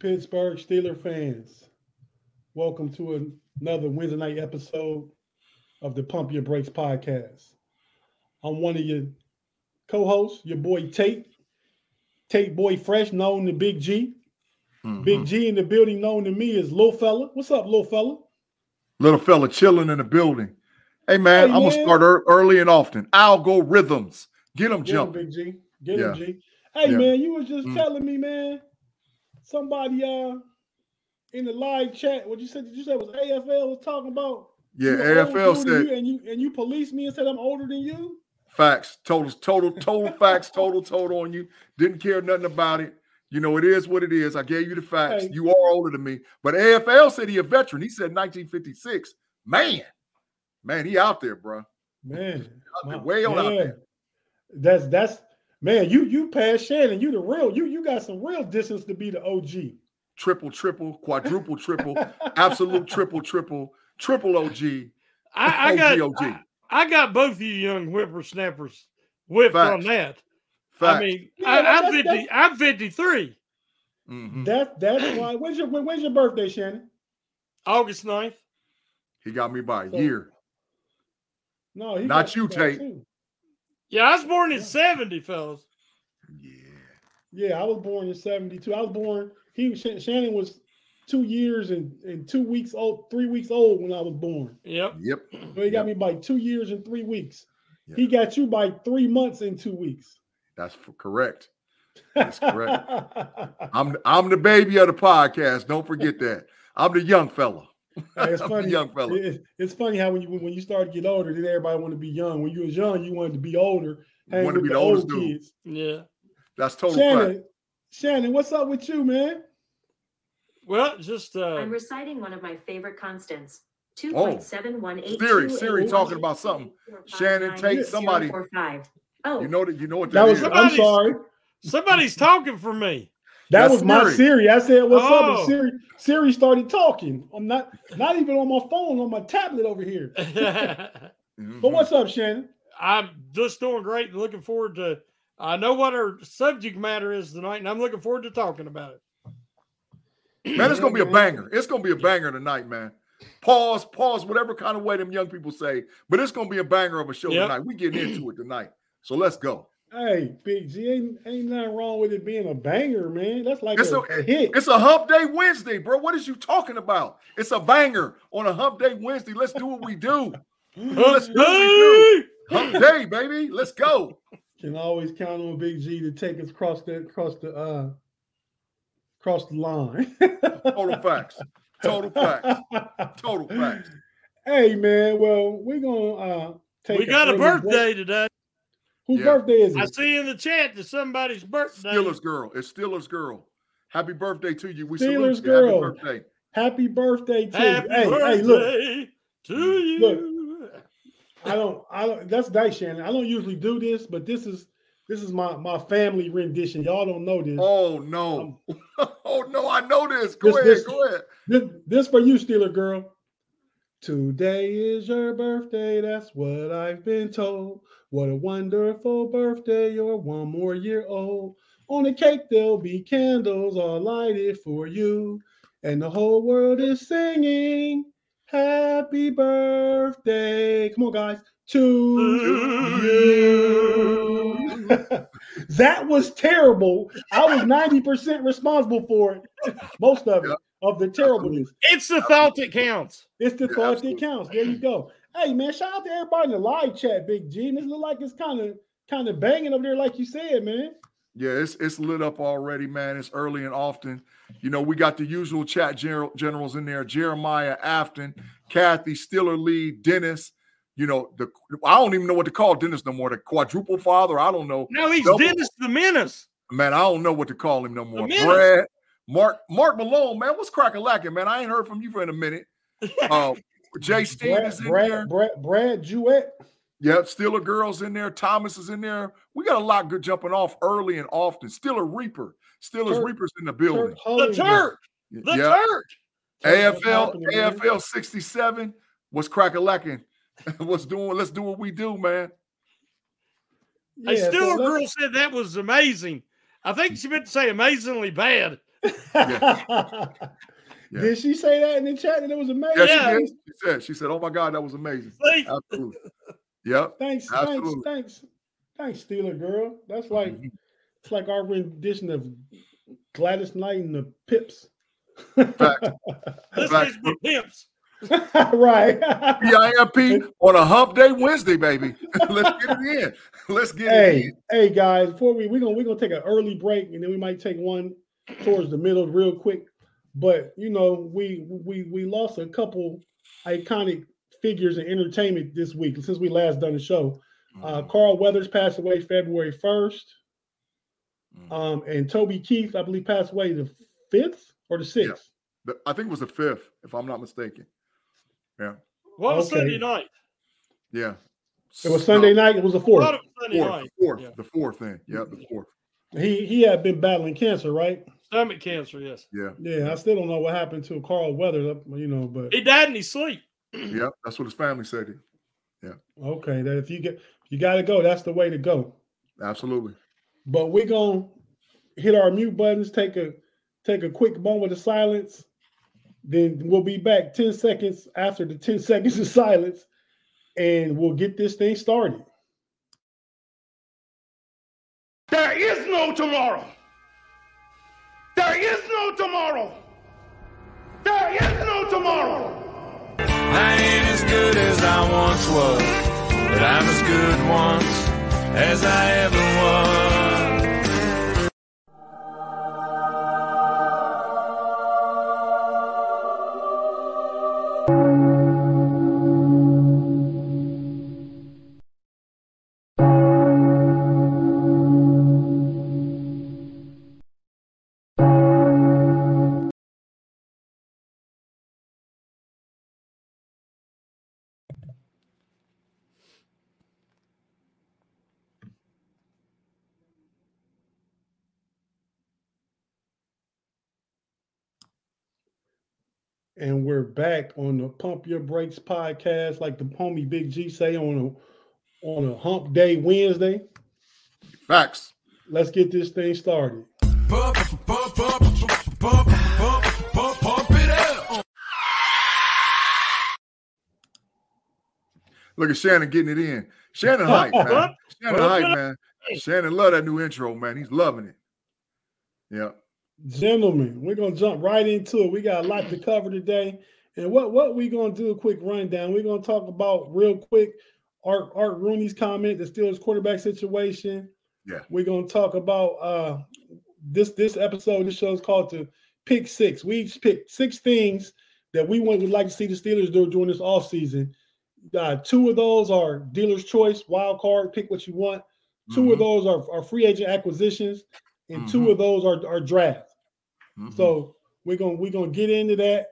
Pittsburgh Steeler fans, welcome to another Wednesday night episode of the Pump Your Brakes podcast. I'm one of your co-hosts, your boy Tate, Tate Boy Fresh, known to Big G. Big G in the building, known to me as Lil Fella. What's up, Lil Fella? Little fella chilling in the building. Hey man, Hey, I'm gonna start ear- early and often. algorithms. Get them Get him. Big G. Get him, G. Hey Yeah. man, you was just Mm. telling me, man. Somebody uh in the live chat, what you said? Did you say it was AFL was talking about? Yeah, AFL said you, and you and you police me and said I'm older than you. facts, total, total, total facts, total, total on you. Didn't care nothing about it. You know, it is what it is. I gave you the facts. Hey. You are older than me. But AFL said he a veteran. He said 1956. Man, man, he out there, bro. Man, Out there, way on out there. That's that's man. You you passed Shannon. You the real. You you got some real distance to be the OG. Triple, triple, quadruple, triple, absolute triple, triple, triple OG. I, I got OG. I, I got both of you young whippersnappers whipped on that. Facts. I mean, Yeah, I, that- I'm that- 50. I'm 53. Mhm. That that's why. When's your when- when's your birthday, Shannon? August 9th. He got me by a So- year. No, he Not got you, Tate. two. Yeah, I was born in 70, fellas. Yeah. Yeah, I was born in '72. I was born. He Sh- Shannon was two years and, and two weeks old, three weeks old when I was born. Yep. Yep. So he got me by two years and three weeks. He got you by three months and two weeks. That's for correct. That's correct. I'm I'm the baby of the podcast. Don't forget that. I'm the young fella. Hey, it's funny. young fella. it- it's funny how when you when you start to get older, then everybody want to be young. When you was young, you wanted to be older. hang wanted to be the the oldest old dude. kids. Yeah. That's total fact. Shannon, Shannon, what's up with you, man? Well, just uh I'm reciting one of my favorite constants. Oh, 2.7182. Siri, Siri talking about something. Shannon take somebody. Oh, You know that you know what That that was. is. I'm sorry. somebody's talking for me. That That's was my Siri. Siri. I said, "What's up?" Oh. And Siri, Siri started talking. I'm not, not even on my phone, on my tablet over here. But mm-hmm. what's up, Shannon? I'm just doing great and looking forward to I know what our subject matter is tonight, and I'm looking forward to talking about it. Man, it's gonna be a banger. It's gonna be a banger tonight, man. Pause, pause, whatever kind of way them young people say, but it's gonna be a banger of a show Yep. tonight. We getting into it tonight. So let's go. Hey, Big G, ain't, ain't nothing wrong with it being a banger, man. That's like It's a, a, a hit. it's a hump day Wednesday, bro. What is you talking about? It's a banger on a hump day Wednesday. Let's do what we do. Let's do what we do. Hump day, baby. Let's go. Can always count on Big G to take us across the across the uh across the line. Total facts. Total facts. Total facts. Hey man, well, we're gonna uh take We got a early birthday break. today. Whose Yeah. birthday is I see in the chat that somebody's birthday. Steelers girl. It's Steelers girl. Happy birthday to you. We Steelers salute you. Happy birthday. Happy birthday to Happy you. Hey, birthday hey, look. to you. Look. I don't I don't that's nice, Shannon. I don't usually do this, but this is this is my my family rendition. Y'all don't know this. Oh no. Um, oh no, I know this. Go This- ahead. this- go ahead. This, this for you, Steeler girl. Today is your birthday. That's what I've been told. What a wonderful birthday. You're one more year old. On the cake, there'll be candles all lighted for you. And the whole world is singing happy birthday. Come on, guys. To you. that was terrible. I was 90% responsible for it. Most of it, of the terribleness. It's the thought that counts. It's the Yeah, thought absolutely. that counts. There you go. Hey man, shout out to everybody in the live chat, Big G. This look like it's kind of kind of banging up there, like you said, man. Yeah, it's it's lit up already, man. It's early and often. You know, we got the usual chat general, generals in there: Jeremiah Afton, Kathy Stiller Lee, Dennis. You know, the I don't even know what to call Dennis no more. The quadruple father. I don't know. No, he's Double- Dennis the Menace. Man, I don't know what to call him no more. Brad, Mark, Mark Malone, man, what's cracking lacking, man? I ain't heard from you for in a minute. Uh, Jay Steen Brad, is in there. Brad, Brad, Brad Jewett. Yep, Steeler girls in there. Thomas is in there. We got a lot good jumping off early and often. Steeler Reaper. Steelers Turk- Reapers in the building. Turk The Hollinger. Turk. The Yep. Turk. Turk, AFL. AFL 67. What's cracking lacking? What's doing? Let's do what we do, man. A Yeah, so Steeler let's- girl said that was amazing. I think she meant to say amazingly bad. Yeah. Did she say that in the chat that it was amazing? Yeah. she did. She said, she said, Oh my God, that was amazing. See? Absolutely. Yep. Thanks, Absolutely. thanks, thanks, thanks, Steeler girl. That's like Mhm. it's like our rendition of Gladys Knight and the Pips. Fact. This Fact. is the pimps. right. PIMP on a hump day Wednesday, baby. Let's get it in. Let's get it hey, in. hey guys, before we we're gonna we're gonna take an early break and then we might take one towards the middle real quick. But you know, we we we lost a couple iconic figures in entertainment this week since we last done the show. Uh, Carl Weathers passed away February 1st. Mm-hmm. Um, and Toby Keith, I believe, passed away the fifth or the sixth. The- I think it was the fifth, if I'm not mistaken. Yeah. What was Okay. Sunday night? Yeah. It was Sunday night, it was the fourth. thought was Sunday Fourth, night. the fourth, Yeah. the fourth thing. Yeah, the fourth. He he had been battling cancer, right? Stomach cancer, yes. Yeah. Yeah, I still don't know what happened to Carl Weathers, uh, you know, but He died in his sleep. Yep. That's what his family said. Yeah. Okay, that if you get you gotta go, that's the way to go. Absolutely. But we're gonna hit our mute buttons, take a take a quick moment of silence. Then we'll be back 10 seconds after the 10 seconds of silence, and we'll get this thing started. There is no tomorrow. There is no tomorrow. There is no tomorrow. I ain't as good as I once was, but I'm as good once as I ever was. And we're back on the Pump Your Brakes podcast, like the homie Big G say on a on a hump day Wednesday. Facts. Let's get this thing started. Pump, pump, pump, pump, pump, pump, pump it up. Look at Shannon getting it in. Shannon hype, man. Shannon hype, man. Shannon love that new intro, man. He's loving it. Yeah. Gentlemen, we're gonna jump right into it. We got a lot to cover today. And what what we gonna do a quick rundown. We're gonna talk about real quick Art Art Rooney's comment, the Steelers quarterback situation. Yeah. We're gonna talk about uh this this episode. This show is called the Pick Six. We each picked six things that we want would like to see the Steelers do during this offseason. Uh, two of those are dealer's choice, wild card, pick what you want. 2 Mm-hmm. of those are, are free agent acquisitions, and two of those are, are draft. Mm-hmm. So we're gonna we're gonna get into that.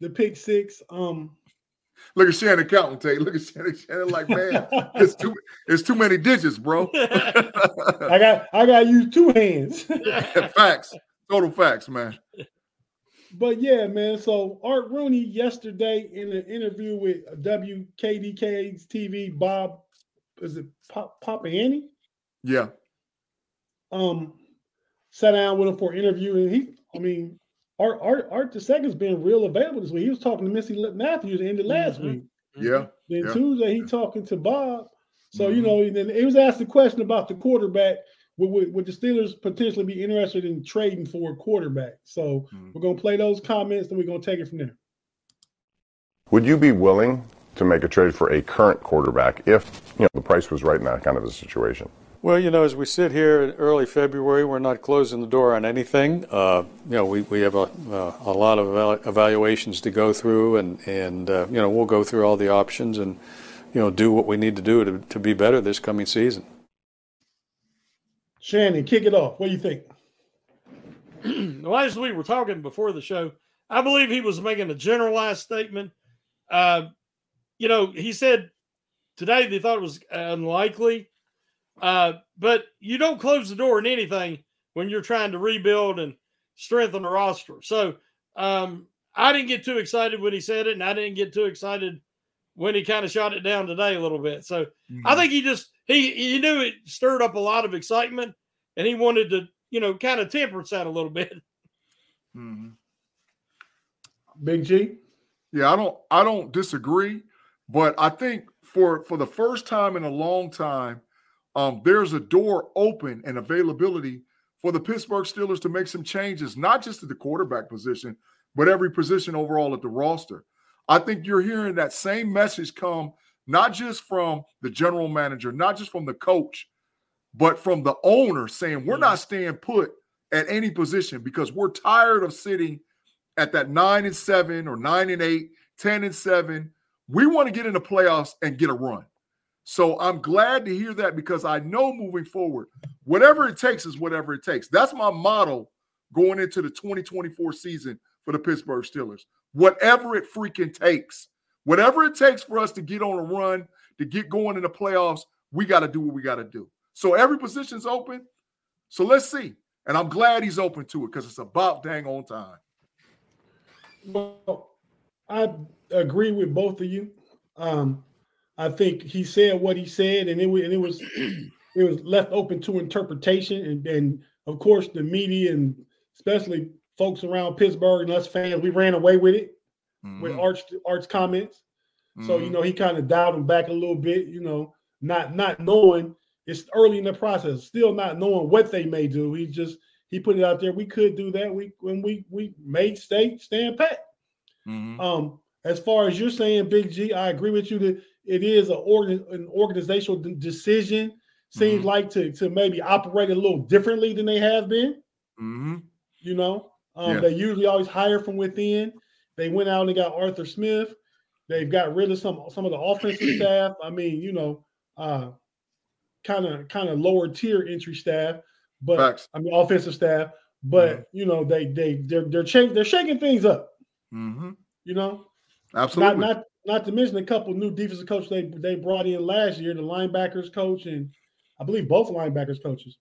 The pick six. Um Look at Shannon counting, Tate. Look at Shannon. Shannon like, man, it's too it's too many digits, bro. I got I gotta use two hands. facts. Total facts, man. But yeah, man. So Art Rooney yesterday in an interview with WKDK's TV, Bob, is it Pop Pompeani? Yeah. Um, sat down with him for an interview, and he, I mean, Art Art Art the second's been real available this week. He was talking to Missi Matthews the end of last Mhm. week. Yeah. Then yeah. Tuesday he talking to Bob. So you Mhm. know, and then it was asked a question about the quarterback. Would, would, would the Steelers potentially be interested in trading for a quarterback? So Mhm. we're gonna play those comments, and we're gonna take it from there. Would you be willing to make a trade for a current quarterback if you know the price was right in that kind of a situation? Well, you know, as we sit here in early February, we're not closing the door on anything. Uh, you know, we, we have a, uh, a lot of eval- evaluations to go through, and, and uh, you know, we'll go through all the options and, you know, do what we need to do to, to be better this coming season. Shannon, kick it off. What do you think? well, as we were talking before the show, I believe he was making a generalized statement. Uh, you know, he said today they thought it was unlikely, uh, but you don't close the door on anything when you're trying to rebuild and strengthen the roster. So um, I didn't get too excited when he said it, and I didn't get too excited when he kind of shot it down today a little bit. So I think he just he he knew it stirred up a lot of excitement, and he wanted to you know kind of temper that a little bit. Mhm. Big G. Yeah, I don't I don't disagree, but I think for for the first time in a long time, um, there's a door open and availability for the Pittsburgh Steelers to make some changes, not just at the quarterback position, but every position overall at the roster. I think you're hearing that same message come not just from the general manager, not just from the coach, but from the owner saying we're not staying put at any position because we're tired of sitting at that nine and seven or nine and eight, 10 and seven. We want to get in the playoffs and get a run. So I'm glad to hear that because I know moving forward, whatever it takes is whatever it takes. That's my motto going into the 2024 season for the Pittsburgh Steelers. Whatever it freaking takes, whatever it takes for us to get on a run, to get going in the playoffs, we got to do what we got to do. So every position's open. So let's see. And I'm glad he's open to it because it's about dang on time. Well, I agree with both of you. Um, I think he said what he said, and it was and it was it was left open to interpretation, and, and of course the media and especially folks around Pittsburgh and us fans, we ran away with it with Arch Arch comments. So you Mhm. know he kind of dialed him back a little bit. You know, not not knowing it's early in the process, still not knowing what they may do. He just he put it out there. We could do that. We when we we made stay stand pat. Mm-hmm. Um, as far as you're saying, Big G, I agree with you that it is an organ an organizational decision. Seems Mm-hmm. like to to maybe operate a little differently than they have been. Mm-hmm. You know, um, Yeah. they usually always hire from within. They went out and got Arthur Smith. They've got rid of some some of the offensive staff. I mean, you know, uh, kind of kind of lower tier entry staff, but Facts. I mean offensive staff. But you know, they they they're they're changing they're shaking things up. Mm-hmm. You know, Absolutely. not not not to mention a couple new defensive coaches they they brought in last year, the linebackers coach and I believe both linebackers coaches.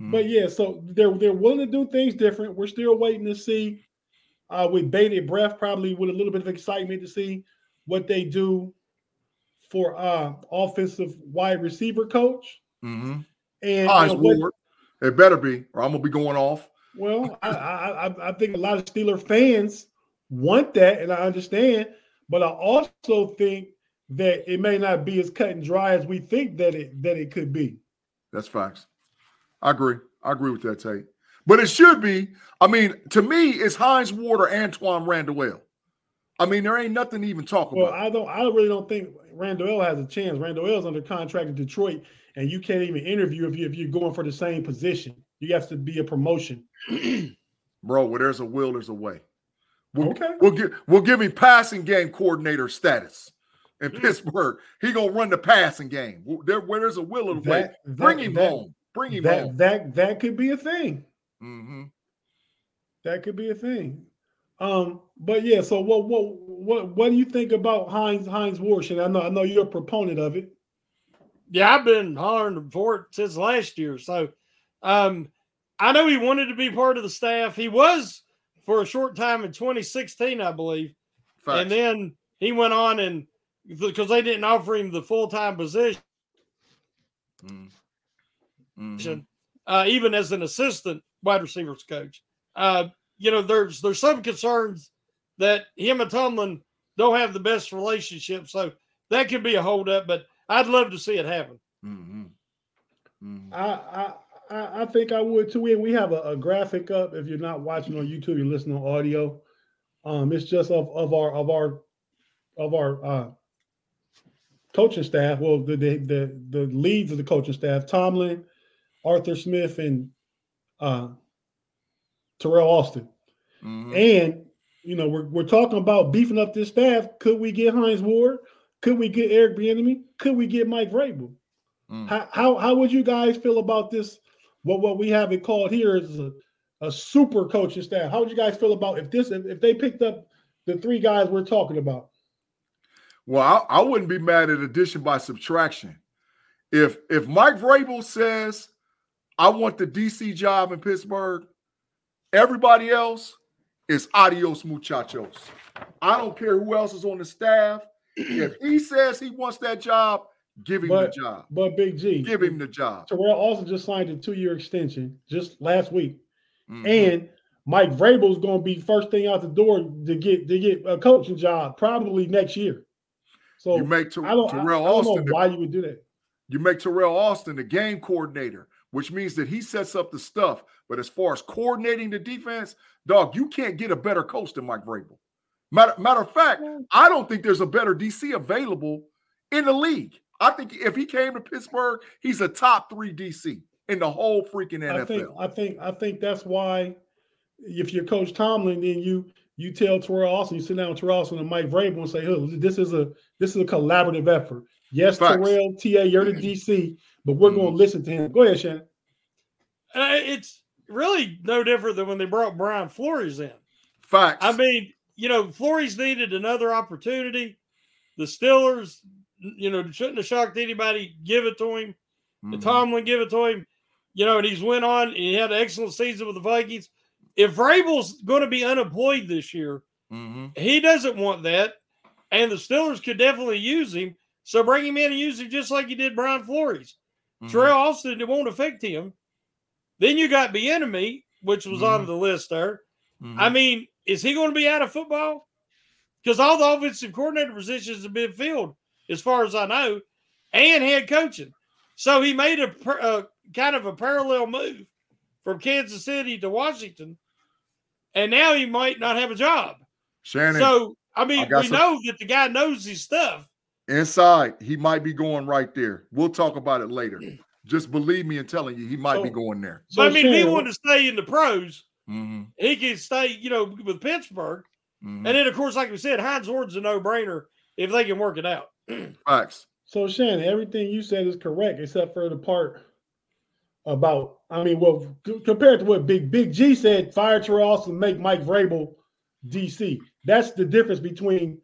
Mm-hmm. But yeah, so they're they're willing to do things different. We're still waiting to see uh, with bated breath, probably with a little bit of excitement to see what they do for uh offensive wide receiver coach. Mm-hmm. And Hines uh, Ward. It better be, or I'm gonna be going off. well, I, I I- I think a lot of Steeler fans want that, and I understand. But I also think that it may not be as cut and dry as we think that it that it could be. That's facts. I agree. I agree with that, Tate. But it should be. I mean, to me, it's Hines Ward or Antoine Randall. I mean, there ain't nothing to even talk about. Well, about. I don't. I really don't think Randall has a chance. Randall is under contract in Detroit, and you can't even interview if you if you're going for the same position. You have to be a promotion. Bro, where there's a will, there's a way. We'll, Okay. We'll give we'll give him passing game coordinator status in Mm. Pittsburgh. He gonna run the passing game. There, where there's a will and a way. Bring that- him that- home. Bring him that home. that that could be a thing. hmm That could be a thing. Um, but yeah. So what what what what do you think about Hines Hines Ward? And I know I know you're a proponent of it. Yeah, I've been hollering for it since last year. So um, I know he wanted to be part of the staff. He was for a short time in 2016, I believe. Facts. And then he went on and because they didn't offer him the full time position, Mhm. uh, even as an assistant wide receivers coach. Uh, you know, there's there's some concerns that him and Tomlin don't have the best relationship, so that could be a holdup. But I'd love to see it happen. Mm-hmm. I I I I think I would too. And we have a, a graphic up. If you're not watching on YouTube, you're listening on audio. Um, it's just of, of our of our of our uh coaching staff. Well, the the the, the leads of the coaching staff: Tomlin, Arthur Smith, and uh Teryl Austin. Mm-hmm. And you know, we're we're talking about beefing up this staff. Could we get Hines Ward? Could we get Eric Bieniemy? Could we get Mike Vrabel? Mm. How, how how would you guys feel about this? What what we have it called here is a, a super coaching staff. How would you guys feel about if this if, if they picked up the three guys we're talking about? Well, I, I wouldn't be mad at addition by subtraction. If if Mike Vrabel says, "I want the DC job in Pittsburgh," everybody else is adios muchachos. I don't care who else is on the staff. If he says he wants that job, give him But the job. but Big G, Give him the job. Teryl also just signed a two year extension just last week, Mhm. and Mike Vrabel's going to be first thing out the door to get to get a coaching job probably next year. So You make Ter- I don't, I, Teryl I don't Austin know the- why you would do that. You make Teryl Austin the game coordinator, which means that he sets up the stuff. But as far as coordinating the defense, dog, you can't get a better coach than Mike Vrabel. Matter, matter of fact, I don't think there's a better DC available in the league. I think if he came to Pittsburgh, he's a top three DC in the whole freaking NFL. I think I think I think that's why if you're Coach Tomlin, then you you tell Teryl Austin, you sit down with Teryl Austin and Mike Vrabel and say, "Look, this is a this is a collaborative effort. Yes, Facts. Mm-hmm. Teryl, TA, you're the DC, but we're going to listen to him." Go ahead, Shannon. Uh, it's really no different than when they brought Brian Flores in. Facts. I mean, you know, Flores needed another opportunity. The Steelers, you know, shouldn't have shocked anybody. Give it to him. The Mhm. Tomlin give it to him. You know, and he's went on. He had an excellent season with the Vikings. If Vrabel's going to be unemployed this year, Mhm. he doesn't want that. And the Steelers could definitely use him. So bring him in and use him just like you did Brian Flores. Mhm. Teryl Austin, it won't affect him. Then you got Bieniemy, which was on Mhm. the list there. I mean, is he going to be out of football? Because all the offensive coordinator positions have been filled, as far as I know, and head coaching. So he made a, a kind of a parallel move from Kansas City to Washington, and now he might not have a job. Shannon, So I I mean, got we some- know that the guy knows his stuff. inside, he might be going right there. We'll talk about it later. Just believe me in telling you, he might be going there. But I mean, if he wanted to stay in the pros, Mhm. he can stay, you know, with Pittsburgh. Mhm. And then, of course, like we said, Hines Ward's a no-brainer if they can work it out. Facts. So Shannon, everything you said is correct except for the part about. I mean, well, c- compared to what Big Big G said, fire Teryl Austin, make Mike Vrabel DC. That's the difference between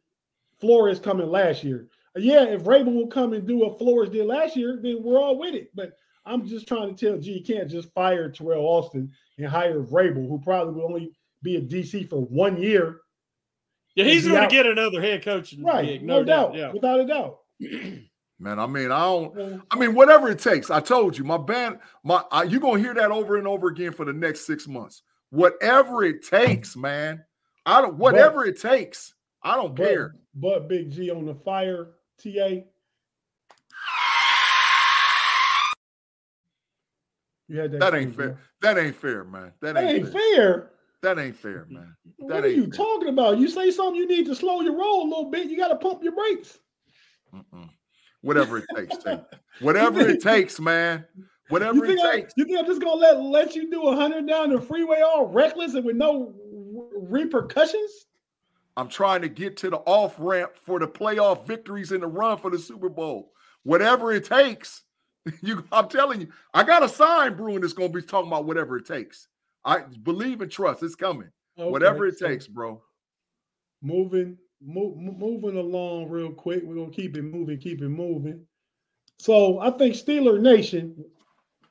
Flores coming last year. Yeah, if Vrabel will come and do what Flores did last year, then we're all with it. But I'm just trying to tell G, you can't just fire Teryl Austin and hire Vrabel, who probably will only be a DC for one year. Yeah, he's going to get another head coaching Right, gig, no, no, doubt. doubt, Yeah. without a doubt. Man, I mean, I don't. I mean, whatever it takes. I told you, my band, my I, you're gonna hear that over and over again for the next six months. Whatever it takes, man. I don't. Whatever it takes. I don't But- care. But Big G on the fire, TA. You had that. That ain't fair. bro. That ain't fair, man. That That ain't, ain't fair. fair. That ain't fair, man. That what are you talking about? You say something, you need to slow your roll a little bit. You got to pump your brakes. Mm-mm. Whatever it takes. Whatever it takes, man. Whatever it I, takes. you think I'm just gonna let let you do hundred down the freeway all reckless and with no repercussions? I'm trying to get to the off ramp for the playoff victories in the run for the Super Bowl. Whatever it takes. You, I'm telling you, I got a sign brewing that's going to be talking about whatever it takes. I believe and trust it's coming. Okay, whatever it takes, bro. moving move, moving along real quick. We're gonna keep it moving, keep it moving. So I think Steeler Nation,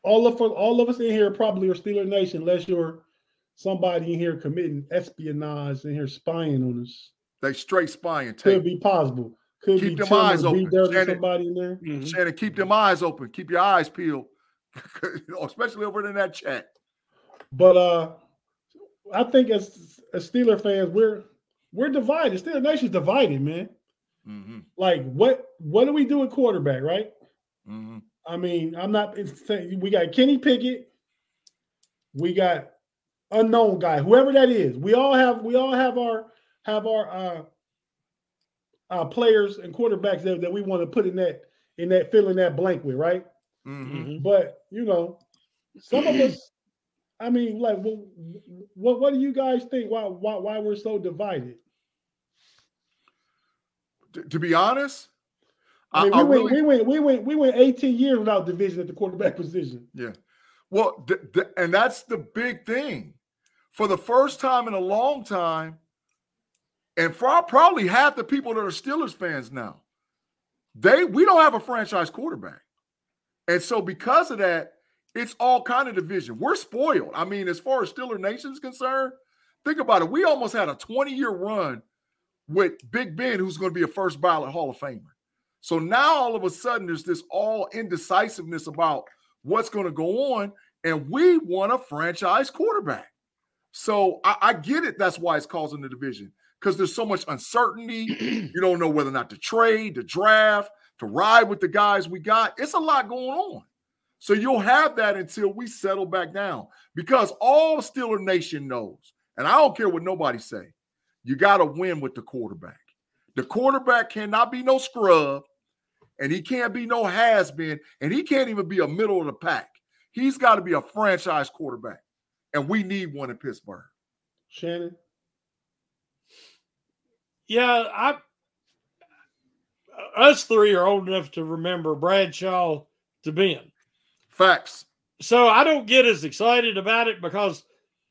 all of us, all of us in here probably are Steeler Nation, unless you're somebody in here committing espionage in here spying on us. They straight spying. Could be possible. Could Keep be them Tim eyes or open, B-Dirt Shannon. somebody in there. Mm-hmm. Shannon, keep them eyes open. Keep your eyes peeled, especially over in that chat. But uh I think as as Steeler fans, we're we're divided. Steeler Nation's divided, man. Mm-hmm. Like what what do we do at quarterback, right? Mm-hmm. I mean, I'm not it's we got Kenny Pickett, we got unknown guy, whoever that is. We all have we all have our have our uh uh players and quarterbacks that, that we want to put in that in that fill in that blank with, right? Mm-hmm. But you know, some of us, I mean, like, what, what, what do you guys think? Why, why, why we're so divided? To, to be honest, I mean, I, I we, went, really we went, we went, we went 18 years without division at the quarterback position. Yeah. Well, th- th- and that's the big thing. For the first time in a long time, and for probably half the people that are Steelers fans now, they we don't have a franchise quarterback. And so because of that, it's all kind of division. We're spoiled. I mean, as far as Steeler Nation's concerned, think about it. We almost had a 20-year run with Big Ben, who's going to be a first ballot Hall of Famer. So now all of a sudden there's this all indecisiveness about what's going to go on, and we want a franchise quarterback. So I, I get it. That's why it's causing the division because there's so much uncertainty. you don't know whether or not to trade, to draft, to ride with the guys we got. It's a lot going on. So you'll have that until we settle back down because all Steeler Nation knows, and I don't care what nobody say, you got to win with the quarterback. The quarterback cannot be no scrub, and he can't be no has been, and he can't even be a middle of the pack. He's got to be a franchise quarterback, and we need one in Pittsburgh. Shannon, Yeah, I uh, us three are old enough to remember Bradshaw to Ben. Facts. So I don't get as excited about it because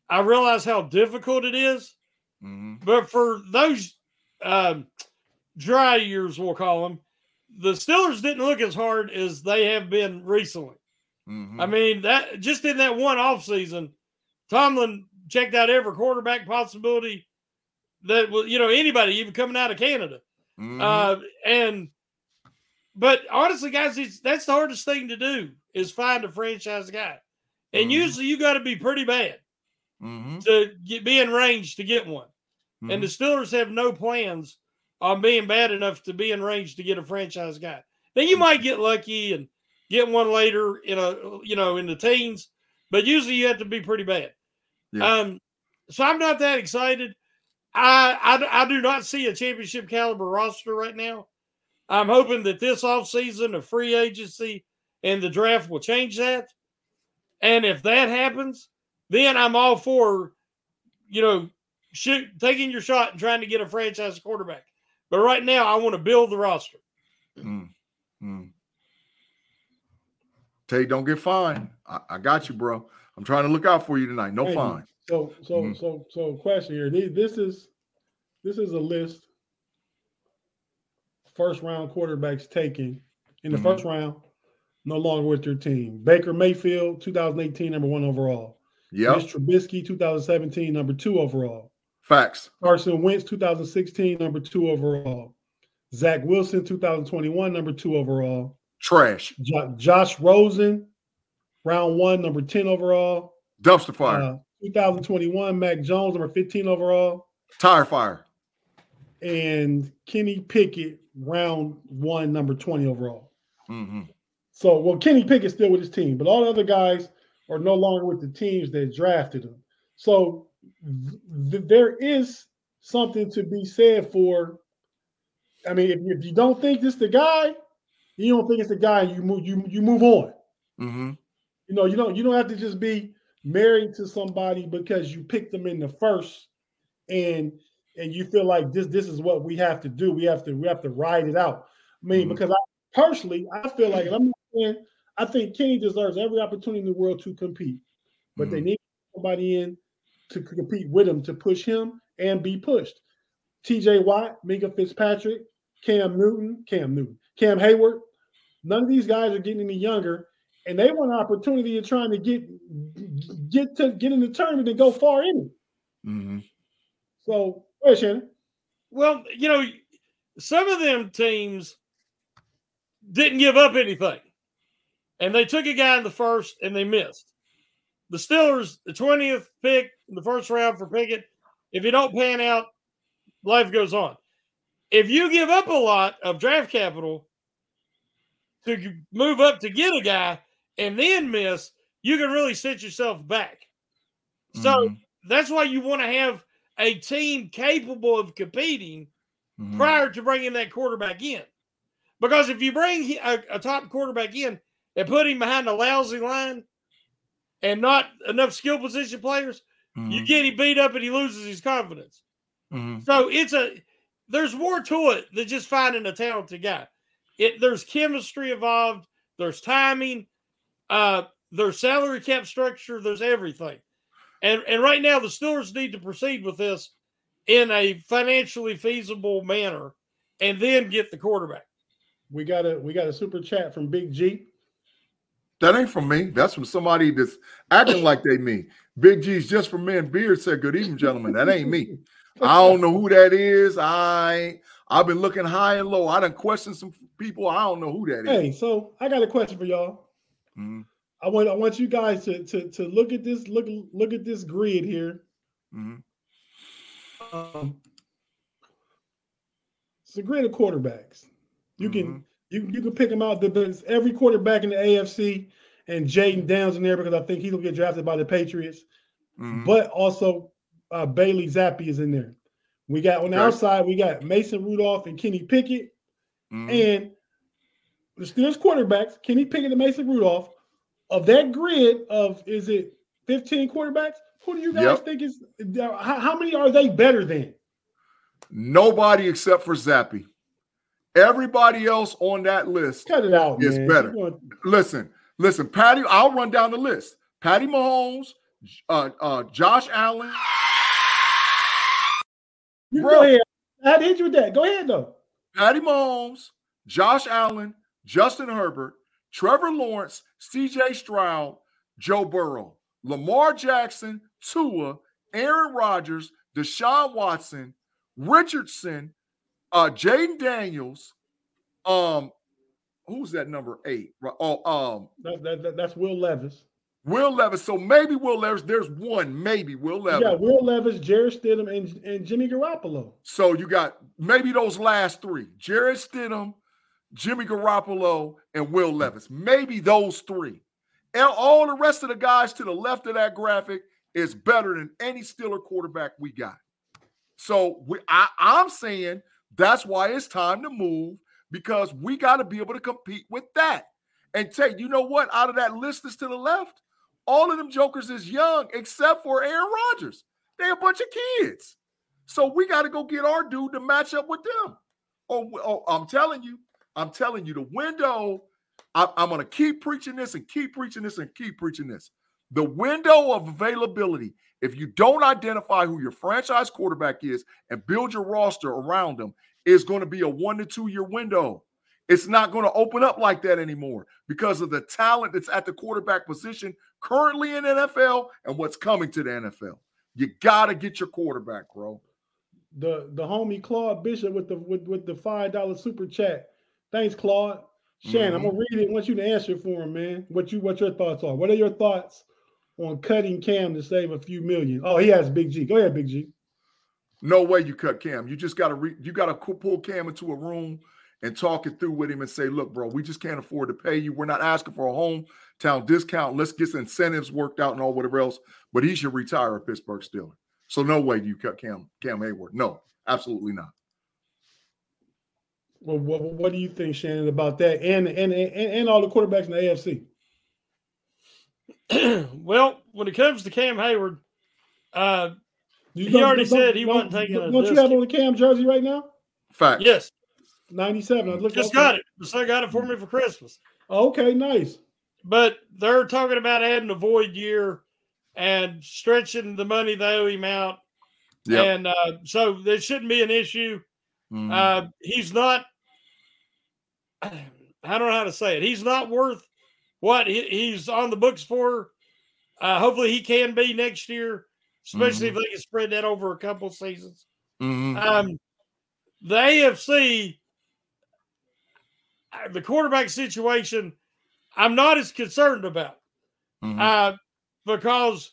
I realize how difficult it is. Mm-hmm. But for those um, dry years, we'll call them, the Steelers didn't look as hard as they have been recently. Mm-hmm. I mean, that just in that one offseason, Tomlin checked out every quarterback possibility that was, you know, anybody even coming out of Canada. Mm-hmm. Uh, and but honestly, guys, it's, that's the hardest thing to do is find a franchise guy, and Mhm. usually you got to be pretty bad Mm-hmm. to get, be in range to get one. And the Steelers have no plans on being bad enough to be in range to get a franchise guy. Then you might get lucky and get one later in a you know in the teens, but usually you have to be pretty bad. Um, so I'm not that excited. I, I I do not see a championship caliber roster right now. I'm hoping that this offseason of free agency and the draft will change that. And if that happens, then I'm all for, you know, shoot, taking your shot and trying to get a franchise quarterback. But right now, I want to build the roster. Mm. Mm. Tate, don't get fined. I, I got you, bro. I'm trying to look out for you tonight. No Thank you. fine. So, so, Mhm. so, so, question here. This is this is a list. First round quarterbacks taken in the Mhm. first round, no longer with their team. Baker Mayfield, 2018, number one overall. Yeah. Mitch Trubisky, 2017, number two overall. Facts. Carson Wentz, 2016, number two overall. Zach Wilson, 2021, number two overall. Trash. Jo- Josh Rosen, round one, number 10 overall. Dumpster fire. Uh, 2021, Mac Jones, number 15 overall. Tire fire. And Kenny Pickett, round one, number 20 overall. Mm-hmm. So, well, Kenny Pickett's still with his team, but all the other guys are no longer with the teams that drafted him. So, th- there is something to be said for. I mean, if, if you don't think this the guy, you don't think it's the guy. You move. You you move on. Mm-hmm. You know, you don't you don't have to just be married to somebody because you picked them in the first, and and you feel like this this is what we have to do. We have to we have to ride it out. I mean, Mhm. because I personally I feel like I'm not saying I think Kenny deserves every opportunity in the world to compete, but they need somebody in to compete with him to push him and be pushed. T.J. Watt, Minkah Fitzpatrick, Cam Newton, Cam Newton, Cam Heyward. None of these guys are getting any younger, and they want an opportunity of trying to get get to get in the tournament and go far in it. Mm-hmm. So, where's Shannon? Well, you know, some of them teams didn't give up anything. And they took a guy in the first and they missed. The Steelers, the 20th pick in the first round for Pickett. If you don't pan out, life goes on. If you give up a lot of draft capital to move up to get a guy and then miss, you can really set yourself back. So that's why you want to have a team capable of competing Mm-hmm. prior to bringing that quarterback in. Because if you bring a, a top quarterback in and put him behind a lousy line and not enough skill position players, you get him beat up and he loses his confidence. Mm-hmm. So it's a there's more to it than just finding a talented guy. It there's chemistry involved, there's timing, uh, there's salary cap structure, there's everything. And and right now the Steelers need to proceed with this in a financially feasible manner and then get the quarterback. We got a we got a super chat from Big G. That ain't from me. That's from somebody that's acting like they me. Big G's just for men. Beard said, "Good evening, gentlemen." That ain't me. I don't know who that is. I I've been looking high and low. I done questioned some people. I don't know who that is. Hey, so I got a question for y'all. Mhm. I want I want you guys to to to look at this look look at this grid here. Mhm. Um, it's a grid of quarterbacks. You can you you can pick them out. There's every quarterback in the AFC, and Jaden Downs in there because I think he'll get drafted by the Patriots. Mhm. But also uh, Bailey Zappe is in there. We got on the Okay. outside, we got Mason Rudolph and Kenny Pickett, Mhm. and the Steelers quarterbacks, Kenny Pickett and Mason Rudolph. Of that grid of is it 15 quarterbacks? Who do you guys Yep. think is how, how many are they better than? Nobody except for Zappe. Everybody else on that list Cut it out, is man. better. Listen, listen, Patty. I'll run down the list. Patty Mahomes, uh, uh, Josh Allen. You Bro. go ahead. I hit you with that. Go ahead though. Patty Mahomes, Josh Allen, Justin Herbert, Trevor Lawrence, CJ Stroud, Joe Burrow, Lamar Jackson, Tua, Aaron Rodgers, Deshaun Watson, Richardson, uh, Jayden Daniels, um, who's that number eight? Oh, um, That, that, that- that's Will Levis. Will Levis. So maybe Will Levis. There's one, maybe Will Levis. got Will Levis, Jarrett Stidham, and, and Jimmy Garoppolo. So you got maybe those last three: Jarrett Stidham, Jimmy Garoppolo, and Will Levis. Maybe those three. And all the rest of the guys to the left of that graphic is better than any Steeler quarterback we got. So we, I, I'm saying that's why it's time to move because we got to be able to compete with that. And take, you know what? Out of that list that's to the left, all of them jokers is young except for Aaron Rodgers. They a bunch of kids. So we got to go get our dude to match up with them. Oh, oh I'm telling you, I'm telling you, the window. I, I'm going to keep preaching this and keep preaching this and keep preaching this. The window of availability. If you don't identify who your franchise quarterback is and build your roster around them, it's going to be a one to two year window. It's not going to open up like that anymore because of the talent that's at the quarterback position currently in NFL and what's coming to the NFL. You got to get your quarterback, bro. The the homie Claude Bishop with the with, with the five dollar super chat. Thanks, Claude. Shannon, I'm Mm-hmm. gonna read it. I want you to answer for him, man. What you what your thoughts are? What are your thoughts on cutting Cam to save a few million? Oh, he has Big G. Go ahead, Big G. No way you cut Cam. You just got to re- you got to pull Cam into a room and talk it through with him and say, "Look, bro, we just can't afford to pay you. We're not asking for a hometown discount. Let's get some incentives worked out and all whatever else. But he should retire a Pittsburgh Steeler. So no way you cut Cam Cam Heyward. No, absolutely not. Well, what, what do you think, Shannon, about that, and and and, and all the quarterbacks in the AFC? well, when it comes to Cam Heyward, uh, you he already said he wasn't taking don't, a. Don't you have on the Cam jersey right now? Fact. Yes. Ninety-seven. I looked Just got it. So got it for me for Christmas. Okay, nice. But they're talking about adding a void year and stretching the money they owe him out. Yep. And uh, so there shouldn't be an issue. Mhm. Uh, he's not. I don't know how to say it. He's not worth what he, he's on the books for. Uh, hopefully, he can be next year, especially if they can spread that over a couple of seasons. Mhm. Um, the AFC, uh, the quarterback situation, I'm not as concerned about Mhm. uh, because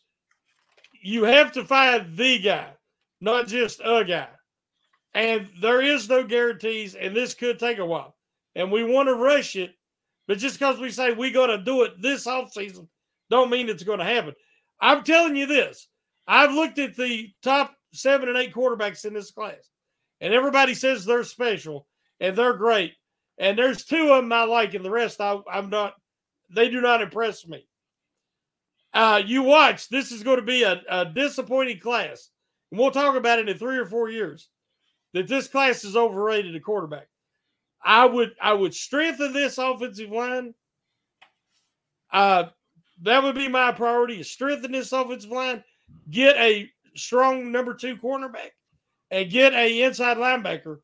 you have to find the guy, not just a guy. And there is no guarantees, and this could take a while. And we want to rush it, but just because we say we're going to do it this offseason, don't mean it's going to happen. I'm telling you this. I've looked at the top seven and eight quarterbacks in this class, and everybody says they're special and they're great. And there's two of them I like, and the rest I, I'm not. They do not impress me. Uh, you watch. This is going to be a, a disappointing class, and we'll talk about it in three or four years. That this class is overrated at quarterback. I would I would strengthen this offensive line. Uh, that would be my priority: is strengthen this offensive line, get a strong number two cornerback, and get a inside linebacker.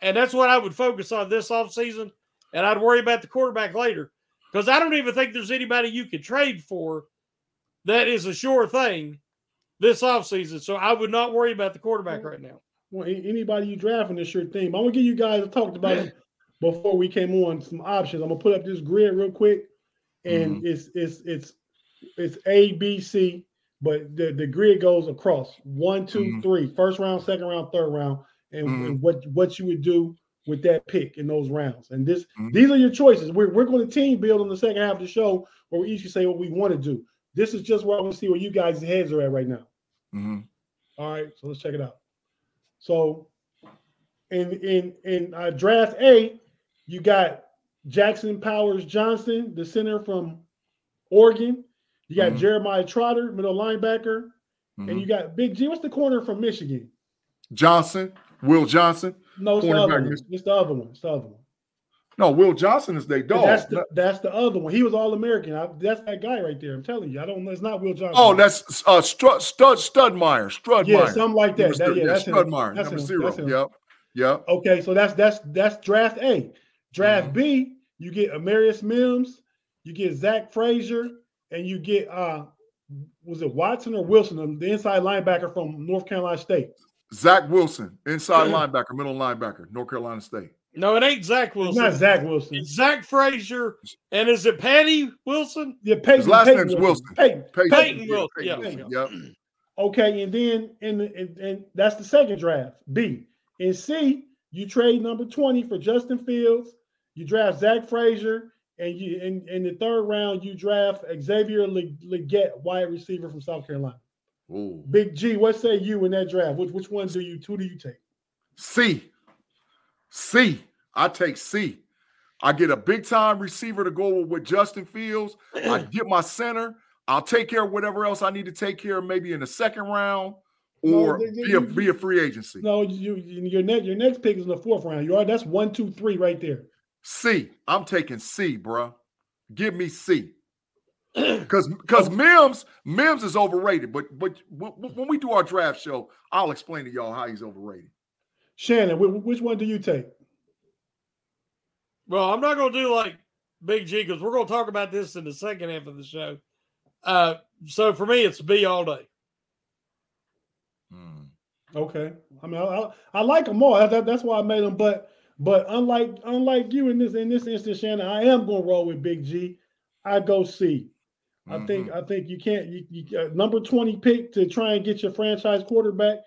And that's what I would focus on this offseason. And I'd worry about the quarterback later. Because I don't even think there's anybody you could trade for that is a sure thing this offseason. So I would not worry about the quarterback right now. Well, anybody you drafting is your thing. But I'm gonna give you guys. I talked about it before we came on. Some options. I'm gonna put up this grid real quick, and it's it's it's it's A B C, but the the grid goes across one, two, three, first round, second round, third round, and, and what what you would do with that pick in those rounds. And this these are your choices. We're we're going to team build on the second half of the show where we each can say what we want to do. This is just where I want to see where you guys' heads are at right now. Mhm. All right, so let's check it out. So, in in in uh, draft A, you got Jackson Powers Johnson, the center from Oregon. You got Mhm. Jeremiah Trotter, middle linebacker, Mhm. and you got Big G. What's the corner from Michigan? Johnson, Will Johnson. No, it's the other one. It's the other one. It's the other one. No, Will Johnson is their dog. That's the that's the other one. He was all American. That's that guy right there. I'm telling you. I don't know. It's not Will Johnson. oh, that's uh, Strud, Stud Studmeyer. Studmeyer. yeah, something like that. That- yeah, that's. Studmeyer. That's Number him. zero. That's him. Yep. Yep. Okay, so that's that's that's draft A. Draft Mm-hmm. B, you get Amarius Mims, you get Zach Frazier, and you get uh was it Watson or Wilson, the inside linebacker from North Carolina State. Zach Wilson, inside linebacker, middle linebacker, North Carolina State. No, it ain't Zach Wilson. not Zach Wilson. It's Zach Frazier. And is it Patty Wilson? Yeah, Payton, His last Payton name's Wilson. Payton. Payton, Payton yeah, Wilson, Payton yeah. Wilson, Yep. Okay, and then in the and, and that's the second draft. B. In C, you trade number 20 for Justin Fields, you draft Zach Frazier, and you in, in the third round, you draft Xavier Le- Legette, wide receiver from South Carolina. Ooh. Big G, what say you in that draft? Which which one do you who do you take? C. C. I take C. I get a big time receiver to go with Justin Fields. I get my center. I'll take care of whatever else I need to take care of, maybe in the second round or No, they- they- be, a, be a free agency. No, you, you your next your next pick is in the fourth round. You are that's one, two, three right there. C. I'm taking C, bruh. Give me C. Because because Mims Mims is overrated, but but w- w- when we do our draft show, I'll explain to y'all how he's overrated. Shannon, wh- which one do you take? Well, I'm not going to do like Big G because we're going to talk about this in the second half of the show. Uh, so for me, it's B all day. Okay, I mean, I, I, I like them all. That, that- that's why I made them. But but unlike unlike you in this in this instance, Shannon, I am going to roll with Big G. I go C. I think I think you can't you, you uh, number twenty pick to try and get your franchise quarterback.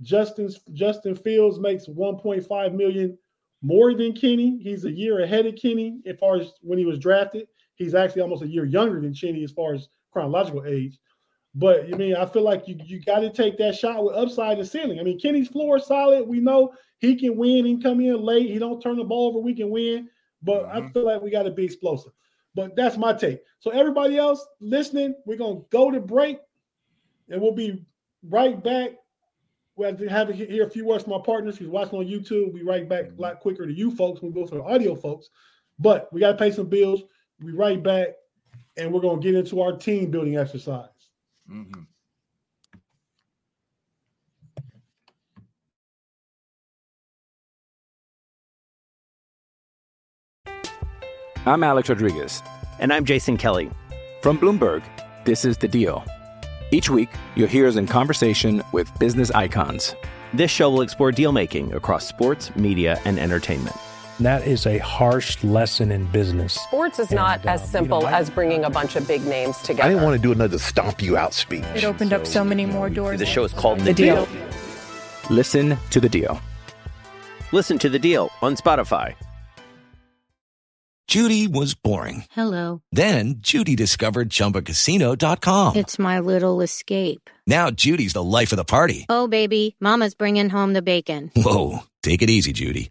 Justin Justin Fields makes one point five million more than Kenny. He's a year ahead of Kenny as far as when he was drafted. He's actually almost a year younger than Kenny as far as chronological age. But I mean, I feel like you you got to take that shot with upside and ceiling. I mean, Kenny's floor is solid. We know he can win. He can come in late. He don't turn the ball over. We can win. But mm-hmm. I feel like we got to be explosive. But that's my take. So everybody else listening, we're gonna go to break, and we'll be right back. We have to have to hear a few words from our partners who's watching on YouTube. We'll be right back a lot quicker to you folks when we go to the audio folks. But we got to pay some bills. We'll be right back, and we're gonna get into our team building exercise. Mm-hmm. I'm Alex Rodriguez. And I'm Jason Kelly. From Bloomberg, this is The Deal. Each week, you'll hear us in conversation with business icons. This show will explore deal making across sports, media, and entertainment. That is a harsh lesson in business. Sports is not and, as simple you know, as bringing a bunch of big names together. I didn't want to do another stomp you out speech. It opened so, up so many more doors. The show is called The, the deal. deal. Listen to the deal. Listen to the deal on Spotify. Judy was boring. Hello. Then Judy discovered chumbacasino.com. It's my little escape. Now Judy's the life of the party. Oh, baby, Mama's bringing home the bacon. Whoa. Take it easy, Judy.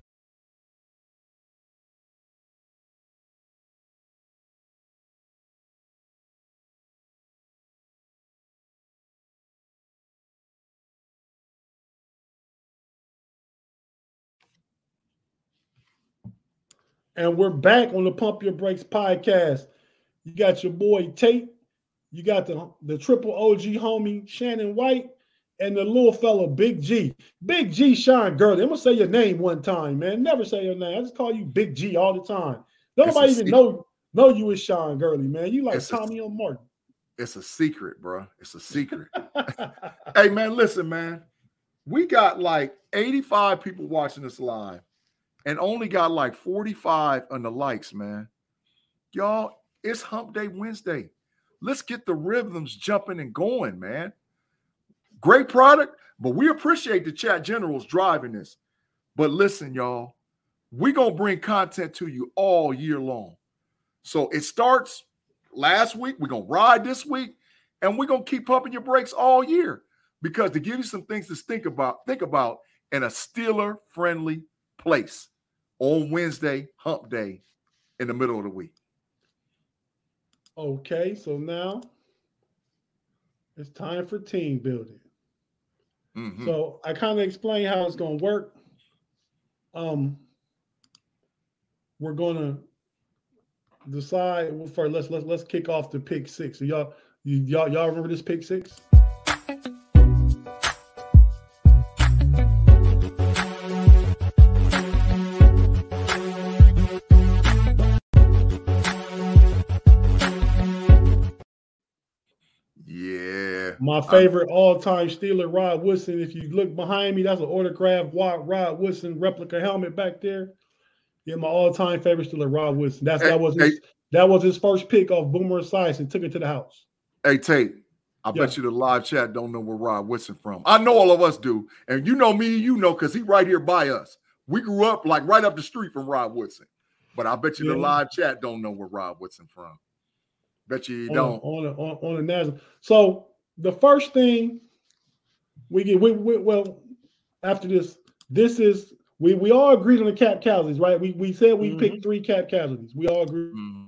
And we're back on the Pump Your Brakes podcast. You got your boy Tate, you got the, the triple OG homie Shannon White, and the little fella Big G. Big G Sean Gurley. I'm gonna say your name one time, man. Never say your name. I just call you Big G all the time. Nobody even know know you as Sean Gurley, man. You like it's Tommy a, on Martin. It's a secret, bro. It's a secret. hey man, listen, man. We got like 85 people watching this live and only got like 45 on the likes, man. Y'all, it's hump day Wednesday. Let's get the rhythms jumping and going, man. Great product, but we appreciate the chat generals driving this. But listen, y'all, we're going to bring content to you all year long. So it starts last week. We're going to ride this week, and we're going to keep pumping your brakes all year because to give you some things to think about, think about in a Steeler friendly place on Wednesday, hump day, in the middle of the week. Okay, so now it's time for team building. Mm-hmm. So I kind of explain how it's going to work. Um, we're going to decide well, first. Let's let's let's kick off the pick six. So y'all, y'all y'all remember this pick six? My favorite all-time Steeler, Rod Woodson. If you look behind me, that's an autographed Rod Woodson replica helmet back there. Yeah, my all-time favorite Steeler, Rod Woodson. That's that was his, hey, that was his first pick off Boomer Esiason and took it to the house. Hey Tate, I yeah. bet you the live chat don't know where Rod Woodson from. I know all of us do, and you know me, you know, because he right here by us. We grew up like right up the street from Rod Woodson, but I bet you yeah. the live chat don't know where Rod Woodson from. Bet you, you on, don't on on, on the national. So the first thing we get, we, we, well, after this, this is we we all agreed on the cap casualties, right? We we said we mm-hmm. picked three cap casualties. We all agree. Mm-hmm.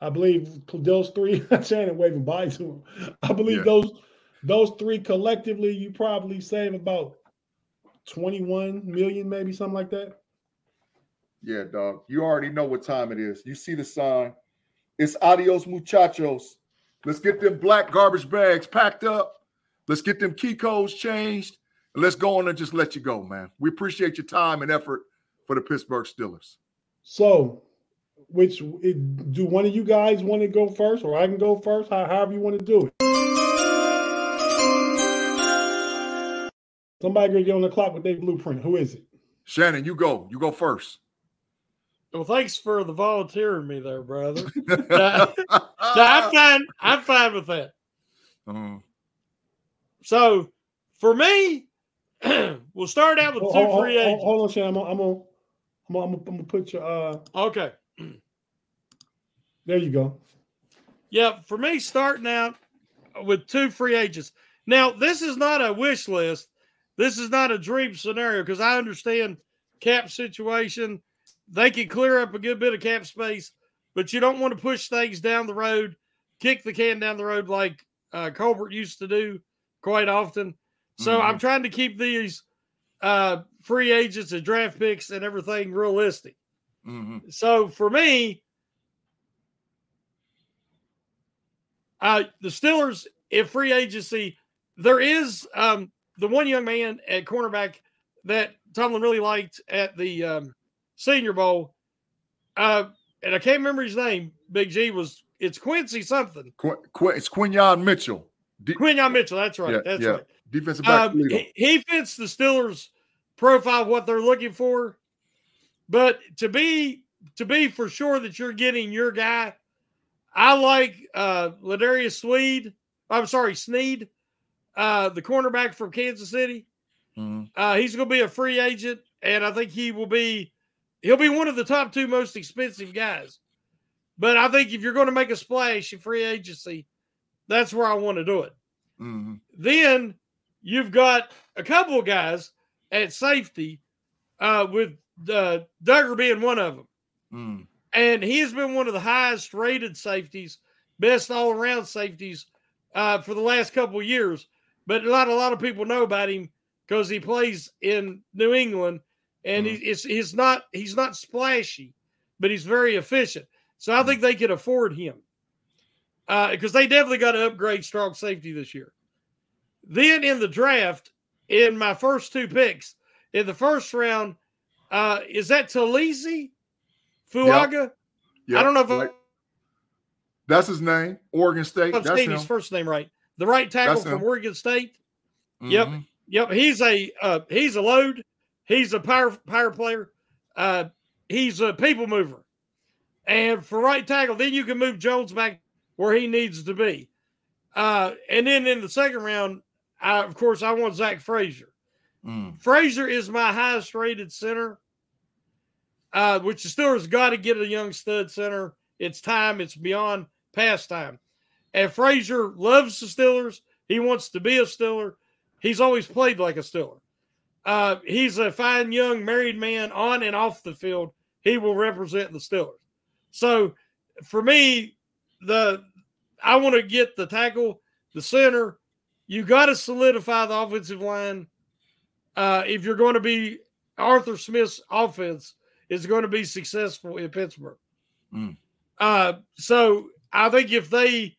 I believe those three, Shannon waving bye to him. I believe yeah. those those three collectively, you probably save about 21 million, maybe something like that. Yeah, dog. You already know what time it is. You see the sign. It's adios, muchachos. Let's get them black garbage bags packed up. Let's get them key codes changed. And let's go on and just let you go, man. We appreciate your time and effort for the Pittsburgh Steelers. So, which do one of you guys want to go first, or I can go first? However you want to do it. Somebody gonna get on the clock with their blueprint. Who is it? Shannon, you go. You go first. Well, thanks for the volunteering me there, brother. no, no, I'm fine. I'm fine with that. Uh, So for me, we'll start out with Hold, two free hold- agents. hold on, Shannon. I'm gonna, I'm gonna, I'm gonna, I'm gonna put your. uh Okay. There you go. Yeah, for me, starting out with two free agents. Now, this is not a wish list. This is not a dream scenario because I understand cap situation. They can clear up a good bit of cap space, but you don't want to push things down the road, kick the can down the road like uh, Colbert used to do quite often. So I'm trying to keep these uh, free agents and draft picks and everything realistic. mhm. So for me, uh, the Steelers, if free agency, there is um, the one young man at cornerback that Tomlin really liked at the um, Senior Bowl, uh, and I can't remember his name. Big G was it's Quincy something. Qu- Qu- it's Quinyon Mitchell. D- Quinyon Mitchell. That's right. yeah, that's yeah. right. Defensive back. Um, he, he fits the Steelers' profile, of what they're looking for. But to be to be for sure that you're getting your guy, I like uh Ladarius Swede. I'm sorry, Sneed, uh, the cornerback from Kansas City. Mhm. Uh, he's going to be a free agent, and I think he will be. He'll be one of the top two most expensive guys. But I think if you're going to make a splash in free agency, that's where I want to do it. Mhm. Then you've got a couple of guys at safety, uh, with uh, Dugger being one of them. Mm. And he has been one of the highest rated safeties, best all around safeties uh, for the last couple of years. But not a lot of people know about him because he plays in New England and he, it's, he's not he's not splashy, but he's very efficient. So I think they could afford him because they definitely got to upgrade strong safety this year. Then in the draft, in my first two picks, in the first round, uh, is that Taliese Fuaga? Yep, I don't know if right. That's his name. Oregon State. I'm That's his first name right. The right tackle That's from him. Oregon State. Yep, Mhm. yep. He's a uh, he's a load. He's a power power player. Uh, he's a people mover. And for right tackle, then you can move Jones back where he needs to be. Uh, and then in the second round, I, of course, I want Zach Frazier. Mm. Frazier is my highest rated center, uh, which the Steelers got to get a young stud center. It's time. It's beyond past time. And Frazier loves the Steelers. He wants to be a Steeler. He's always played like a Steeler. Uh, he's a fine young married man on and off the field. He will represent the Steelers. So for me, the I want to get the tackle, the center. You got to solidify the offensive line. Uh, if you're going to be Arthur Smith's offense is going to be successful in Pittsburgh. Mm. Uh, so I think if they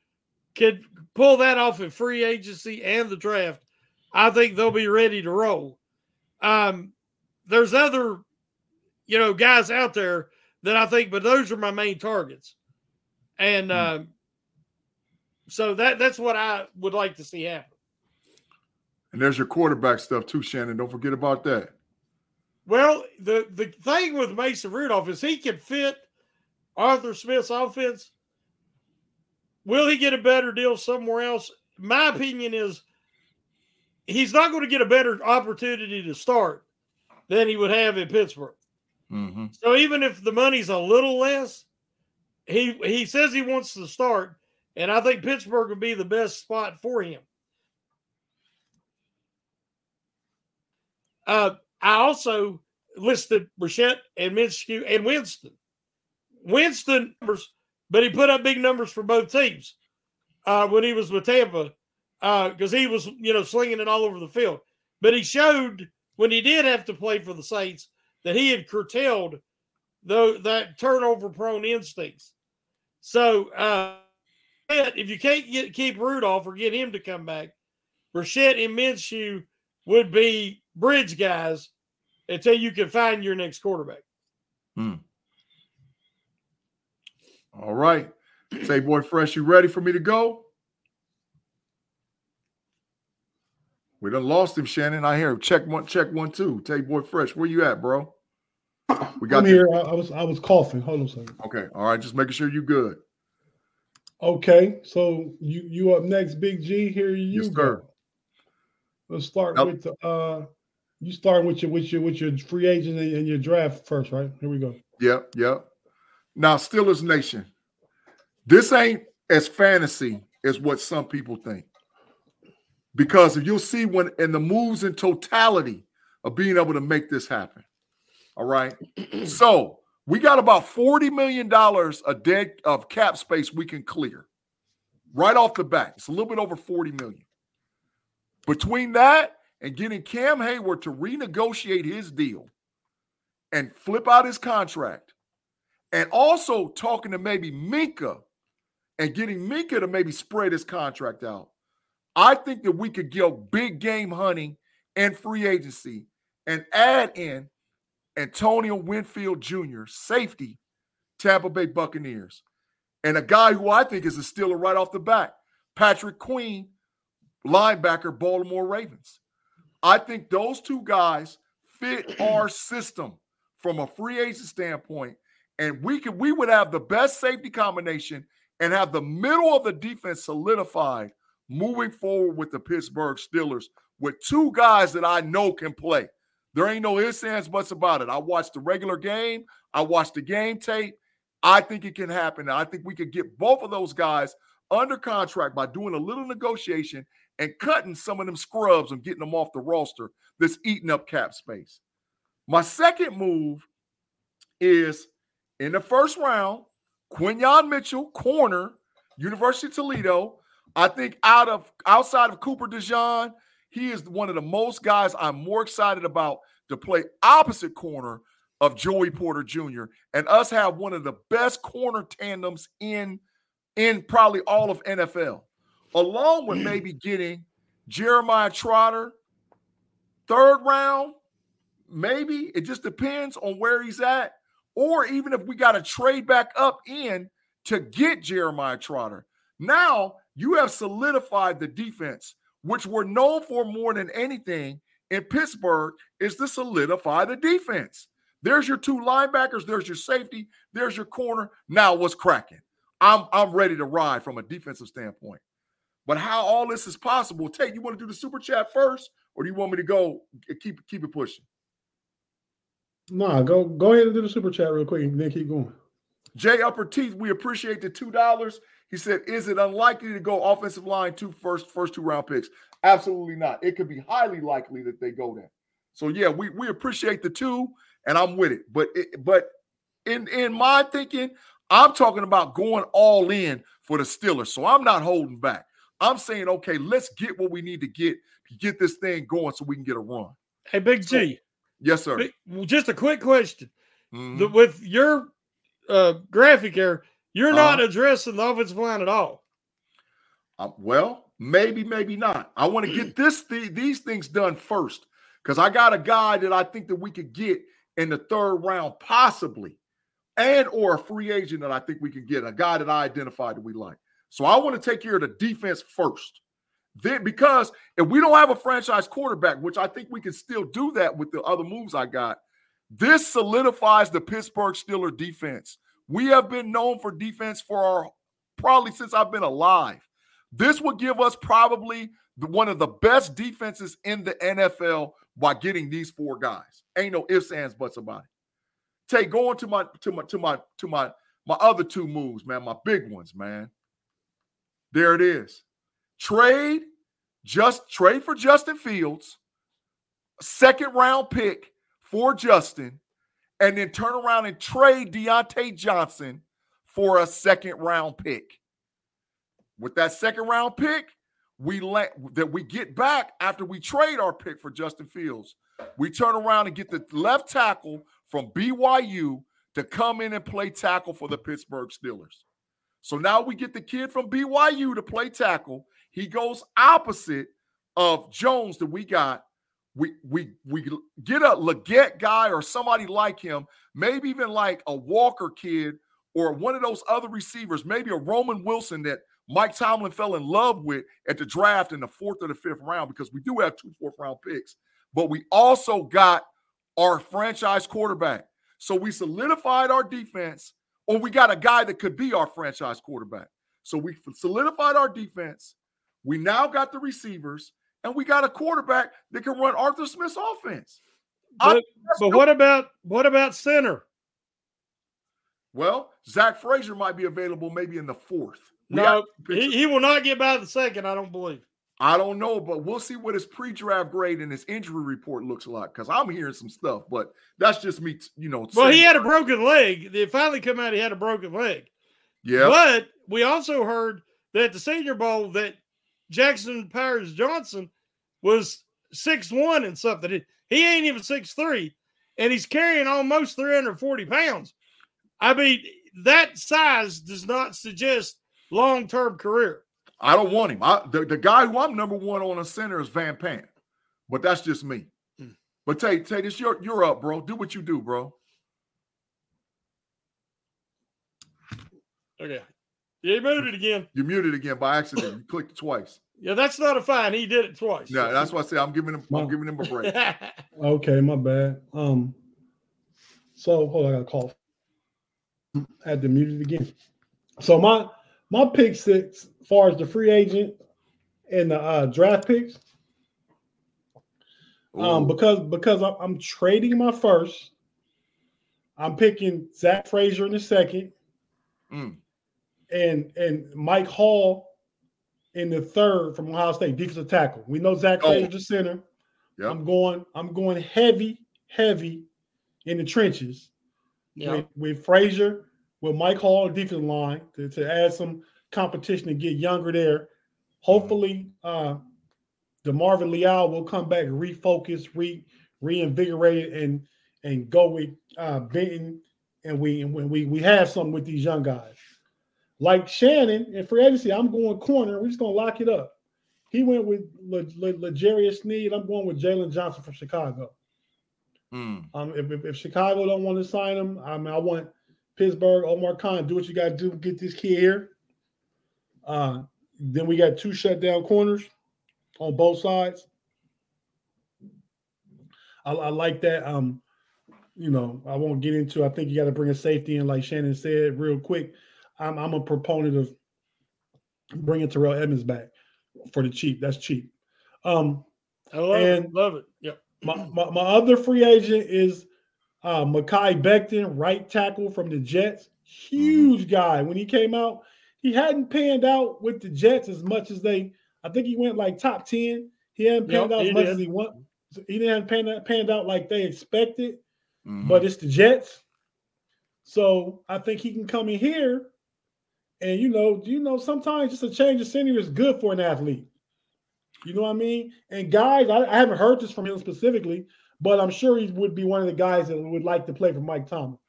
could pull that off in free agency and the draft, I think they'll be ready to roll. Um, there's other, you know, guys out there that I think, but those are my main targets. And um, so that that's what I would like to see happen. And there's your quarterback stuff too, Shannon. Don't forget about that. Well, the the thing with Mason Rudolph is he can fit Arthur Smith's offense. Will he get a better deal somewhere else? My opinion is he's not going to get a better opportunity to start than he would have in Pittsburgh. Mm-hmm. So even if the money's a little less, he he says he wants to start, and I think Pittsburgh would be the best spot for him. Uh, I also listed Brissett and Minshew and Winston. Winston numbers, but he put up big numbers for both teams uh, when he was with Tampa. because he was, you know, slinging it all over the field. But he showed when he did have to play for the Saints that he had curtailed though that turnover prone instincts. So uh, if you can't get keep Rudolph or get him to come back, Brissett and Minshew would be bridge guys until you can find your next quarterback. Hmm. All right. Say, boy, fresh, you ready for me to go? We done lost him, Shannon. I hear him. Check one, check one, two. Tay boy fresh. Where you at, bro? We got I'm here. I, I was I was coughing. Hold on a second. Okay. All right. Just making sure you good. Okay. So you you up next, Big G. Here you yes, go. Sir. Let's start yep. with the uh you start with your with your with your free agent and your draft first, right? Here we go. Yep, yep. Now, Steelers Nation, this ain't as fantasy as what some people think. Because if you'll see when in the moves in totality of being able to make this happen. All right. so we got about $40 million a dead of cap space we can clear right off the bat. It's a little bit over 40 million. Between that and getting Cam Heyward to renegotiate his deal and flip out his contract, and also talking to maybe Minkah and getting Minkah to maybe spread his contract out, I think that we could go big game hunting and free agency and add in Antonio Winfield Jr., safety, Tampa Bay Buccaneers, and a guy who I think is a Steeler right off the bat, Patrick Queen, linebacker, Baltimore Ravens. I think those two guys fit our system from a free agent standpoint, and we could we would have the best safety combination and have the middle of the defense solidified moving forward with the Pittsburgh Steelers with two guys that I know can play. There ain't no ifs, ands, buts about it. I watched the regular game. I watched the game tape. I think it can happen. I think we could get both of those guys under contract by doing a little negotiation and cutting some of them scrubs and getting them off the roster that's eating up cap space. My second move is in the first round, Quinyon Mitchell, corner, University of Toledo. I think out of outside of Cooper DeJean, he is one of the most guys I'm more excited about to play opposite corner of Joey Porter Jr. and us have one of the best corner tandems in in probably all of NFL, along with hmm. maybe getting Jeremiah Trotter third round. Maybe it just depends on where he's at, or even if we got to trade back up in to get Jeremiah Trotter. Now you have solidified the defense, which we're known for more than anything in Pittsburgh, is to solidify the defense. There's your two linebackers, there's your safety, there's your corner. Now what's cracking? I'm I'm ready to ride from a defensive standpoint. But how all this is possible, Tate, you want to do the super chat first, or do you want me to go keep keep it pushing? Nah, go go ahead and do the super chat real quick and then keep going. Jay Upper Teeth, we appreciate the two dollars. He said, "Is it unlikely to go offensive line two first first two round picks?" Absolutely not. It could be highly likely that they go there. So yeah, we we appreciate the two, and I'm with it. But it, but in in my thinking, I'm talking about going all in for the Steelers. So I'm not holding back. I'm saying, okay, let's get what we need to get to get this thing going so we can get a run. Hey, Big G. Yes, sir. Just a quick question. Mm-hmm. The, with your uh, graphic here, you're not uh, addressing the offensive line at all. Uh, well, maybe, maybe not. I want to get this th- these things done first because I got a guy that I think that we could get in the third round, possibly, and or a free agent that I think we can get a guy that I identified that we like. So I want to take care of the defense first. Then, because if we don't have a franchise quarterback, which I think we can still do that with the other moves I got, this solidifies the Pittsburgh Steeler defense. We have been known for defense for our probably since I've been alive. This would give us probably the, one of the best defenses in the NFL by getting these four guys. Ain't no ifs, ands, buts about it. Take going to my to my to my to my my other two moves, man, my big ones, man. There it is. Trade, just trade for Justin Fields, second round pick for Justin, and then turn around and trade Diontae Johnson for a second round pick. With that second round pick, we let that we get back after we trade our pick for Justin Fields. We turn around and get the left tackle from BYU to come in and play tackle for the Pittsburgh Steelers. So now we get the kid from BYU to play tackle. He goes opposite of Jones that we got. We we we get a Legette guy or somebody like him, maybe even like a Walker kid or one of those other receivers, maybe a Roman Wilson that Mike Tomlin fell in love with at the draft in the fourth or the fifth round because we do have two fourth round picks. But we also got our franchise quarterback. So we solidified our defense, or we got a guy that could be our franchise quarterback. So we solidified our defense. We now got the receivers, and we got a quarterback that can run Arthur Smith's offense. But, but what about what about center? Well, Zach Frazier might be available maybe in the fourth. We no, he, he will not get by the second, I don't believe. I don't know, but we'll see what his pre-draft grade and his injury report looks like because I'm hearing some stuff, but that's just me, you know. Well, he had a broken leg. They finally come out he had a broken leg. Yeah. But we also heard that the Senior Bowl that Jackson Powers Johnson was six one and something. He ain't even six three, and he's carrying almost 340 pounds. I mean, that size does not suggest long term career. I don't want him. I, the, the guy who I'm number one on a center is Van Pran, but that's just me. Mm. But Tate, Tate, it's your you're up, bro. Do what you do, bro. Okay. Yeah, you muted again. You muted again by accident. You clicked twice. Yeah, that's not a fine. He did it twice. Yeah, that's why I say I'm giving him. I'm giving him a break. okay, my bad. Um, so hold on, I got a call. I had to mute it again. So my my pick six, as far as the free agent and the uh, draft picks, um, because because I'm, I'm trading my first, I'm picking Zach Frazier in the second, mm. And and Mike Hall in the third from Ohio State defensive tackle. We know Zach oh. Frazier's the center. Yep. I'm going I'm going heavy heavy in the trenches yep. with, with Frazier with Mike Hall defensive line to, to add some competition and get younger there. Hopefully, uh, DeMarvin Leal will come back refocus, re reinvigorated, and and go with uh, Benton. And we and we we have something with these young guys, like Shannon and free agency. I'm going corner. We're just gonna lock it up. He went with L'Jarius Sneed. I'm going with Jaylon Johnson from Chicago. Mm. Um, if, if, if, Chicago don't want to sign him, I mean, I want Pittsburgh, Omar Khan, do what you got to do, get this kid here. Uh, then we got two shutdown corners on both sides. I, I, like that. Um, you know, I won't get into. I think you got to bring a safety in, like Shannon said, real quick. I'm, I'm a proponent of bringing Terrell Edmunds back for the cheap. That's cheap. Um, I love and it. Love it. Yep. My, my, my other free agent is uh, Mekhi Becton, right tackle from the Jets, huge mm-hmm. guy. When he came out, he hadn't panned out with the Jets as much as they. I think he went like top ten. He hadn't panned yep, out as much did. as he want. He didn't pan out, panned out like they expected. Mm-hmm. But it's the Jets, so I think he can come in here, and you know, you know, sometimes just a change of scenery is good for an athlete. You know what I mean? And guys, I, I haven't heard this from him specifically, but I'm sure he would be one of the guys that would like to play for Mike Thomas.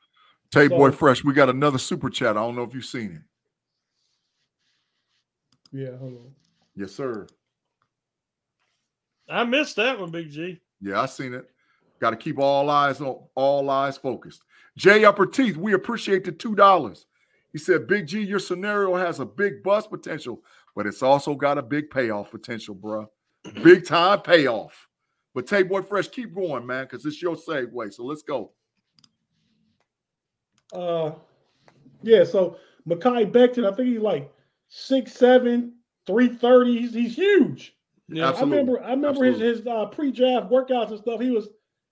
Tay so, Boy Fresh, we got another super chat. I don't know if you've seen it. Yeah, hold on. Yes, sir. I missed that one, Big G. Yeah, I seen it. Got to keep all eyes on all eyes focused. Jay Upper Teeth, we appreciate the two dollars. He said, Big G, your scenario has a big bust potential, but it's also got a big payoff potential, bro. Big time payoff. But Tay Boy Fresh, keep going, man, because it's your segue. So let's go. Uh, yeah. So Mekhi Becton, I think he's like six seven, three thirty. He's, he's huge. Yeah, I remember. I remember Absolutely. his his uh, pre-draft workouts and stuff. He was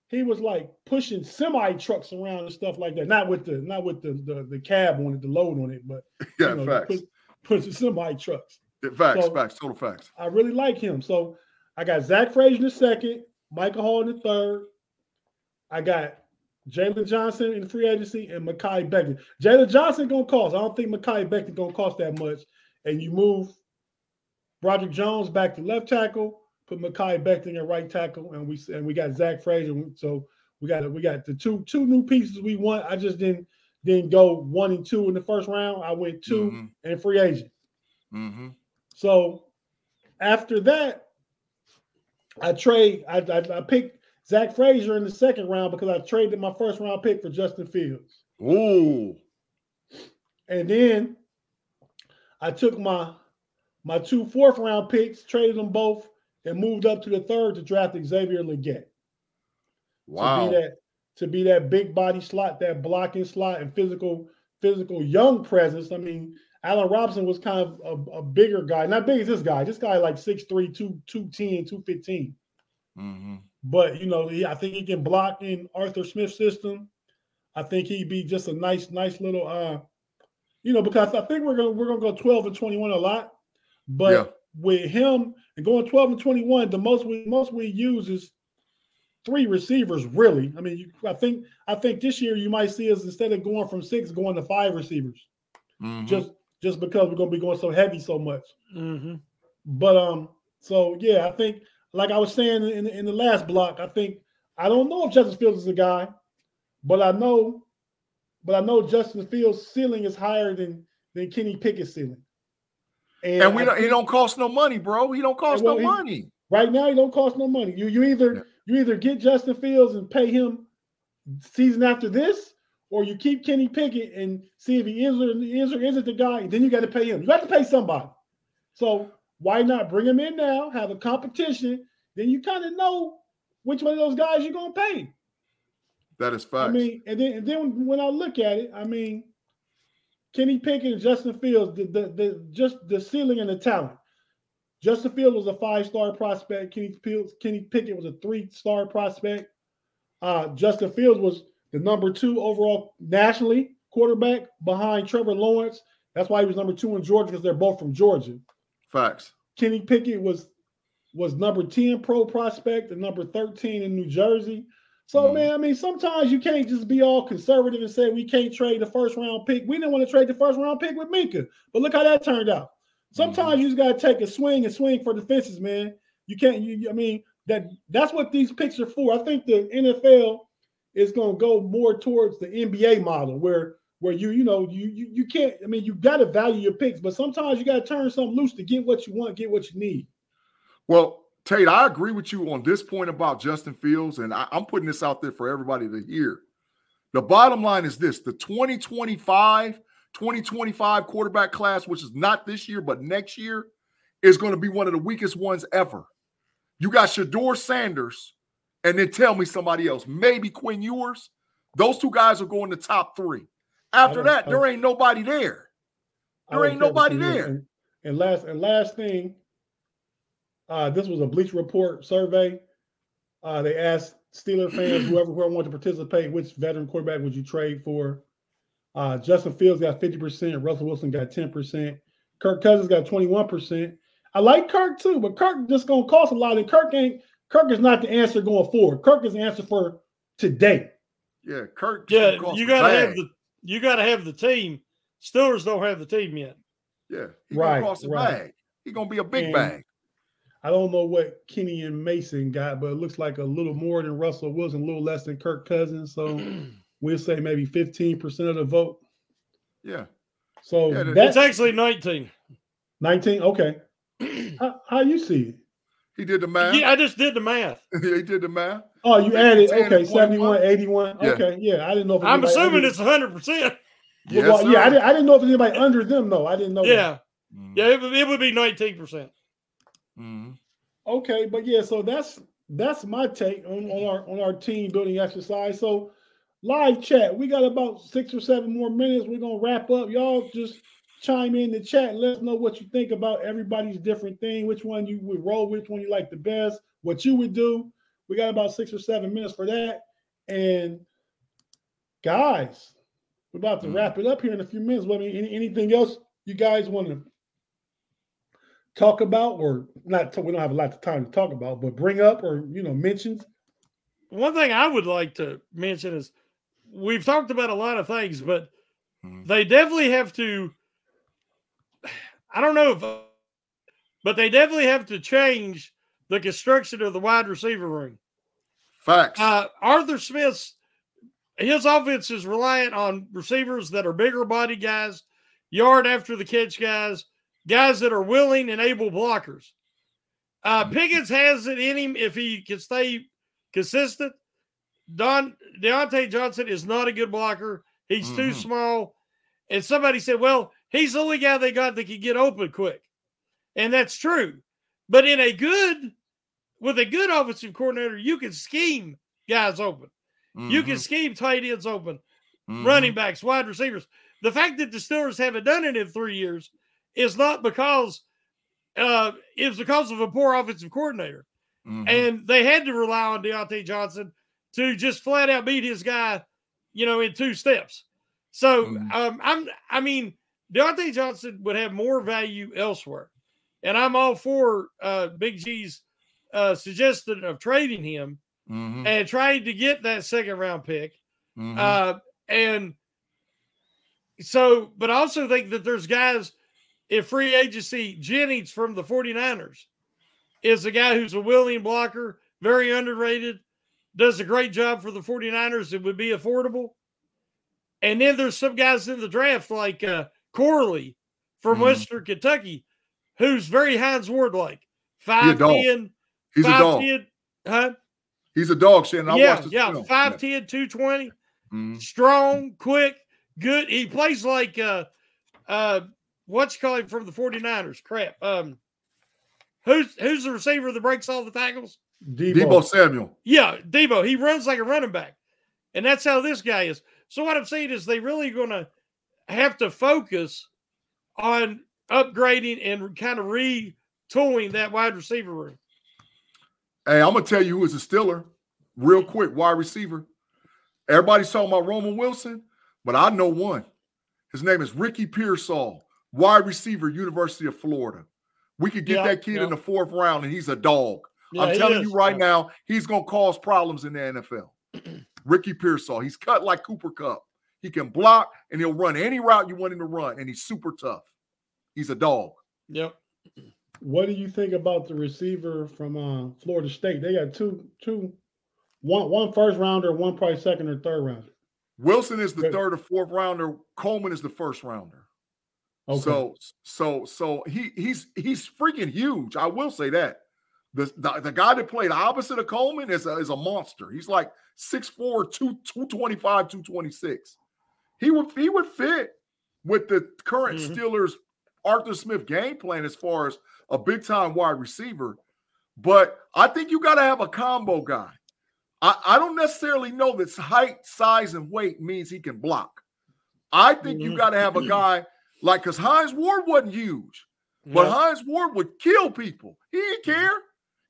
he was like pushing semi trucks around and stuff like that. Not with the not with the the, the cab on it, the load on it, but yeah, you know, facts. Push, pushing semi trucks. Yeah, facts, so, facts, total facts. I really like him. So I got Zach Frazier in the second, Michael Hall in the third. I got Jaylon Johnson in free agency and Mekhi Becton. Jaylon Johnson gonna cost. I don't think Mekhi Becton gonna cost that much. And you move Broderick Jones back to left tackle, put Mekhi Becton at right tackle, and we and we got Zach Frazier. So we got we got the two two new pieces we want. I just didn't didn't go one and two in the first round. I went 2 Mm-hmm. and free agent. Mm-hmm. So after that, I trade. I, I I picked Zach Frazier in the second round because I traded my first round pick for Justin Fields. Ooh. And then I took my my two fourth round picks, traded them both, and moved up to the third to draft Xavier Legette. Wow. To be that to be that big body slot, that blocking slot, and physical physical young presence. I mean, Allen Robinson was kind of a, a bigger guy, not big as this guy. This guy like 6'3", 2, 210, 215. Mm-hmm. But you know, he, I think he can block in Arthur Smith's system. I think he'd be just a nice, nice little uh, you know, because I think we're gonna we're gonna go 12 and 21 a lot. But Yeah. with him and going 12 and 21, the most we most we use is three receivers, really. I mean, you, I think I think this year you might see us instead of going from six, going to five receivers. Mhm. Just just because we're gonna be going so heavy so much. Mm-hmm. But um, so yeah, I think like I was saying in in the last block, I think I don't know if Justin Fields is a guy, but I know, but I know Justin Fields' ceiling is higher than than Kenny Pickett's ceiling. And we don't, he don't cost no money, bro. He don't cost well, no he- money. Right now, he don't cost no money. You you either you either get Justin Fields and pay him season after this, or you keep Kenny Pickett and see if he is or is or isn't the guy. Then you got to pay him. You got to pay somebody. So why not bring him in now? Have a competition. Then you kind of know which one of those guys you're gonna pay. That is facts. I mean, and then and then when I look at it, I mean, Kenny Pickett and Justin Fields, the, the, the just the ceiling and the talent. Justin Fields was a five-star prospect. Kenny Fields, Kenny Pickett was a three-star prospect. Uh, Justin Fields was the number two overall nationally quarterback behind Trevor Lawrence. That's why he was number two in Georgia because they're both from Georgia. facts. Kenny Pickett was was number 10 pro prospect and number 13 in New Jersey. So mm-hmm. man, I mean, sometimes you can't just be all conservative and say we can't trade the first round pick. We didn't want to trade the first round pick with Minkah, but look how that turned out. Sometimes mm-hmm. you just gotta take a swing and swing for the fences, man. You can't. You, I mean, that that's what these picks are for. I think the NFL is going to go more towards the NBA model, where where you you know you you, you can't. I mean, you got to value your picks, but sometimes you got to turn something loose to get what you want, get what you need. Well, Tate, I agree with you on this point about Justin Fields, and I, I'm putting this out there for everybody to hear. The bottom line is this the 2025 2025 quarterback class, which is not this year, but next year, is going to be one of the weakest ones ever. You got Shedeur Sanders, and then tell me somebody else, maybe Quinn Ewers. Those two guys are going to top three. After that, there ain't nobody there. There ain't nobody there. And, and last and last thing, uh, this was a Bleacher Report survey. Uh, they asked Steeler fans, whoever whoever wanted to participate, which veteran quarterback would you trade for? Uh, Justin Fields got 50%, Russell Wilson got 10%, Kirk Cousins got 21%. I like Kirk too, but Kirk just gonna cost a lot, and Kirk ain't Kirk is not the answer going forward. Kirk is the answer for today. Yeah, Kirk. Yeah, you got to have the you got to have the team. Steelers don't have the team yet. Yeah, he Right, gonna cost a right. bag. He gonna be a big And bag. I don't know what Kenny and Mason got, but it looks like a little more than Russell Wilson, a little less than Kirk Cousins. So we'll say maybe 15% of the vote. Yeah. So Yeah, that's It's actually 19. 19. Okay. how, how you see it? He did the math. Yeah, I just did the math. he did the math. Oh, you added okay, 21. 71, 81. Yeah. Okay, yeah. I didn't know if I'm anybody assuming under- it's 100%. Yes, well, yeah, I didn't, I didn't know if anybody under them though. I didn't know. that. Yeah. Yeah, it, would- it would be 19%. Mm-hmm. Okay, but yeah, so that's that's my take on, on our on our team building exercise. So live chat, we got about six or seven more minutes. We're gonna wrap up. Y'all just chime in the chat. Let us know what you think about everybody's different thing. Which one you would roll, which one you like the best, what you would do. We got about six or seven minutes for that. And guys, we're about to wrap it up here in a few minutes. What I mean, any, anything else you guys want to talk about or not we don't have a lot of time to talk about but bring up or you know mentions One thing I would like to mention is we've talked about a lot of things, but they definitely have to. I don't know if, but they definitely have to change the construction of the wide receiver room. Facts. Uh, Arthur Smith's his offense is reliant on receivers that are bigger body guys, yard after the catch guys, guys that are willing and able blockers. Uh, Pickens has it in him if he can stay consistent. Don Diontae Johnson is not a good blocker. He's too Mhm. small. And somebody said, well, he's the only guy they got that can get open quick. And that's true. But in a good, with a good offensive coordinator, you can scheme guys open. You can Mhm. scheme tight ends open, Mhm. running backs, wide receivers. The fact that the Steelers haven't done it in three years is not because uh, it's because of a poor offensive coordinator. Mhm. And they had to rely on Diontae Johnson to just flat out beat his guy, you know, in two steps. So um, I'm I mean, Diontae Johnson would have more value elsewhere. And I'm all for uh, Big G's uh, suggestion of trading him Mhm. and trying to get that second round pick. Mhm. Uh, and so, but I also think that there's guys in free agency. Jennings from the 49ers is a guy who's a willing blocker, very underrated, does a great job for the 49ers. It would be affordable. And then there's some guys in the draft like uh, Corley from Mhm. Western Kentucky, who's very Hines Ward like. Dog. 5'10, He's a dog. 5'10, huh? He's a dog, Shannon. I yeah, yeah, film. 5'10, 220 Mhm. strong, quick, good. He plays like uh uh what's you call from the 49ers? Crap. Um who's who's the receiver that breaks all the tackles? Deebo Samuel. Yeah, Deebo. He runs like a running back. And that's how this guy is. So what I'm saying is they really gonna have to focus on upgrading and kind of retooling that wide receiver room. Hey, I'm gonna tell you who is a Stiller, real quick, wide receiver. Everybody's talking about Roman Wilson, but I know one. His name is Ricky Pearsall, wide receiver, University of Florida. We could get Yeah, that kid yeah. in the fourth round, and he's a dog. Yeah, I'm telling is, you right yeah. now, he's gonna cause problems in the NFL. Ricky Pearsall, he's cut like Cooper Kupp. He can block and he'll run any route you want him to run, and he's super tough. He's a dog. Yep. What do you think about the receiver from uh, Florida State? They got two, two, one, one first rounder, one probably second or third rounder. Wilson is the third or fourth rounder. Coleman is the first rounder. Okay. So so so he he's he's freaking huge. I will say that. The, the, the guy that played opposite of Coleman is a, is a monster. He's like 6'4, 2, 225, 226. He would he would fit with the current Mhm. Steelers Arthur Smith game plan as far as a big time wide receiver. But I think you got to have a combo guy. I, I don't necessarily know that height, size, and weight means he can block. I think you Mhm. got to have a guy like because Hines Ward wasn't huge, but Yeah. Hines Ward would kill people. He didn't care.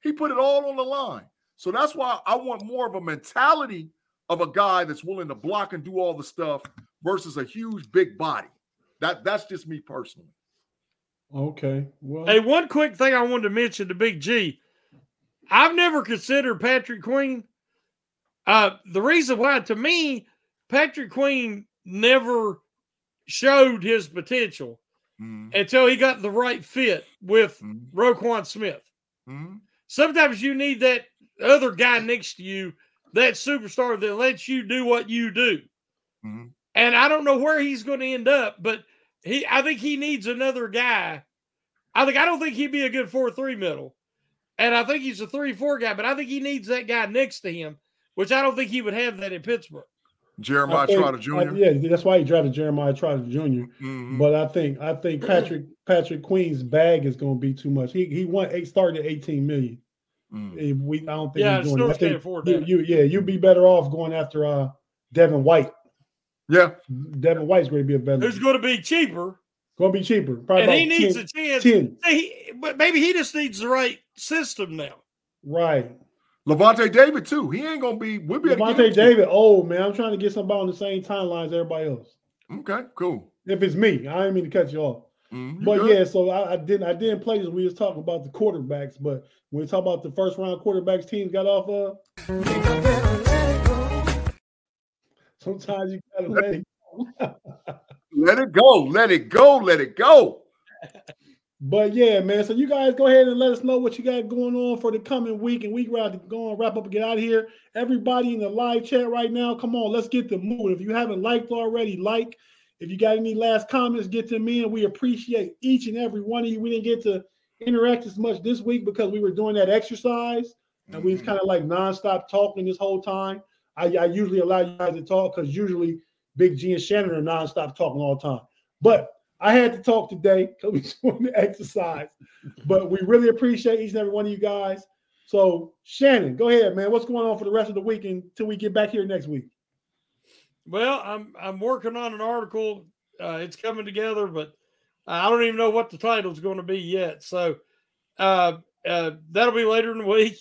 He put it all on the line. So that's why I want more of a mentality of a guy that's willing to block and do all the stuff versus a huge big body. That that's just me personally. Okay. Well, Hey, one quick thing I wanted to mention to Big G. I've never considered Patrick Queen. Uh, the reason why, to me, Patrick Queen never showed his potential Mhm. until he got the right fit with Mhm. Roquan Smith. Mhm. Sometimes you need that other guy next to you, that superstar that lets you do what you do. Mhm. And I don't know where he's going to end up, but he I think he needs another guy. I think I don't think he'd be a good 4-3 middle. And I think he's a 3-4 guy, but I think he needs that guy next to him, which I don't think he would have that in Pittsburgh. Jeremiah think- Trotter I- Jr. yeah, that's why he drafted Jeremiah Trotter junior Mhm. But I think I think Patrick Patrick Queen's bag is going to be too much. He he won eight started at eighteen million. Mm. If we I don't think Yeah, he's doing Steelers it. I think afford you, you yeah you'd be better off going after uh Devin White. Yeah, Devin White's going to be a better. Who's going to be cheaper? Going to be cheaper. Probably and he needs 10 a chance. 10. He, but maybe he just needs the right system now. Right. Lavonte David too. He ain't gonna be. We'll be able to get Devontae him to- David, oh man, I'm trying to get somebody on the same timeline as everybody else. Okay, cool. If it's me, I didn't mean to cut you off. Mm-hmm, you But good. yeah, so I, I didn't I didn't play this. We was talking about the quarterbacks, but when we talk about the first round quarterbacks teams got off of, sometimes you gotta let it go. Let it go. Let it go. Let it go. But yeah, man. So you guys go ahead and let us know what you got going on for the coming week, and we got to go and wrap up and get out of here. Everybody in the live chat right now, come on, let's get the mood. If you haven't liked already, like. If you got any last comments, get them in. We appreciate each and every one of you. We didn't get to interact as much this week because we were doing that exercise, and we was mm-hmm. kind of like nonstop talking this whole time. I, I usually allow you guys to talk because usually Big G and Shannon are nonstop talking all the time. But I had to talk today because we doing the exercise. but we really appreciate each and every one of you guys. So Shannon, go ahead, man. What's going on for the rest of the week until we get back here next week? Well, I'm I'm working on an article. Uh, it's coming together, but I don't even know what the title is going to be yet. So uh, uh, that'll be later in the week.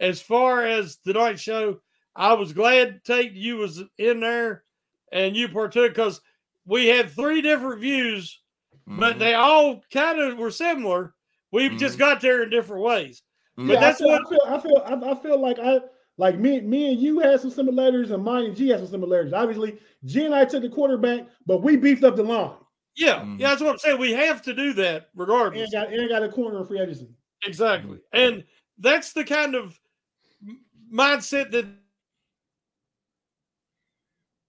As far as tonight's show, I was glad Tate you was in there and you partook because we had three different views, mm-hmm. but they all kind of were similar. We mm-hmm. just got there in different ways. Mm-hmm. But yeah, that's I feel, what I feel. I feel. I feel like I like me, me and you had some similarities, and mine and G had some similarities. Obviously, G and I took the quarterback, but we beefed up the line. Yeah, mm-hmm. yeah, that's what I'm saying. We have to do that regardless. And got, and got a corner in free agency. Exactly, and that's the kind of mindset that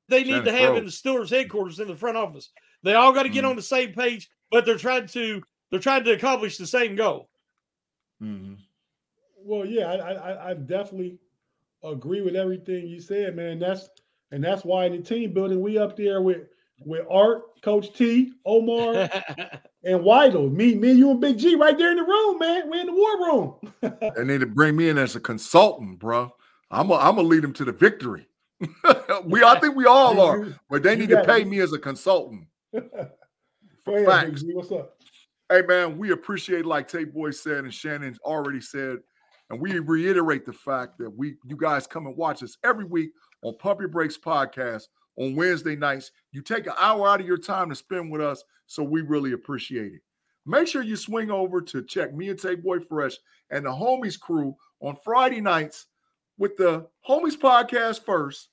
they need to have in the Steelers headquarters in the front office. They all got to get mm-hmm. on the same page, but they're trying to they're trying to accomplish the same goal. Mm-hmm. Well, yeah, I, I, I definitely agree with everything you said, man. That's and that's why in the team building we up there with with Art, Coach T, Omar, and Weidl. Me, me, you, and Big G right there in the room, man. We're in the war room. they need to bring me in as a consultant, bro. I'm a, I'm gonna lead them to the victory. we, I think we all are, but they need to pay me as a consultant. Ahead, facts. What's up? Hey man, we appreciate, like Tate Boy said, and Shannon's already said, and we reiterate the fact that we, you guys, come and watch us every week on Pump Your Brakes podcast on Wednesday nights. You take an hour out of your time to spend with us, so we really appreciate it. Make sure you swing over to check me and Tate Boy Fresh and the Homies crew on Friday nights with the Homies podcast first,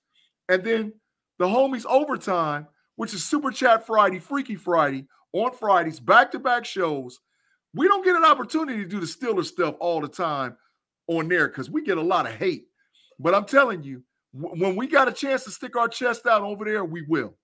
and then the Homies overtime, which is Super Chat Friday, Freaky Friday on Fridays, back to back shows. We don't get an opportunity to do the Steeler stuff all the time on there because we get a lot of hate. But I'm telling you, w- when we got a chance to stick our chest out over there, we will.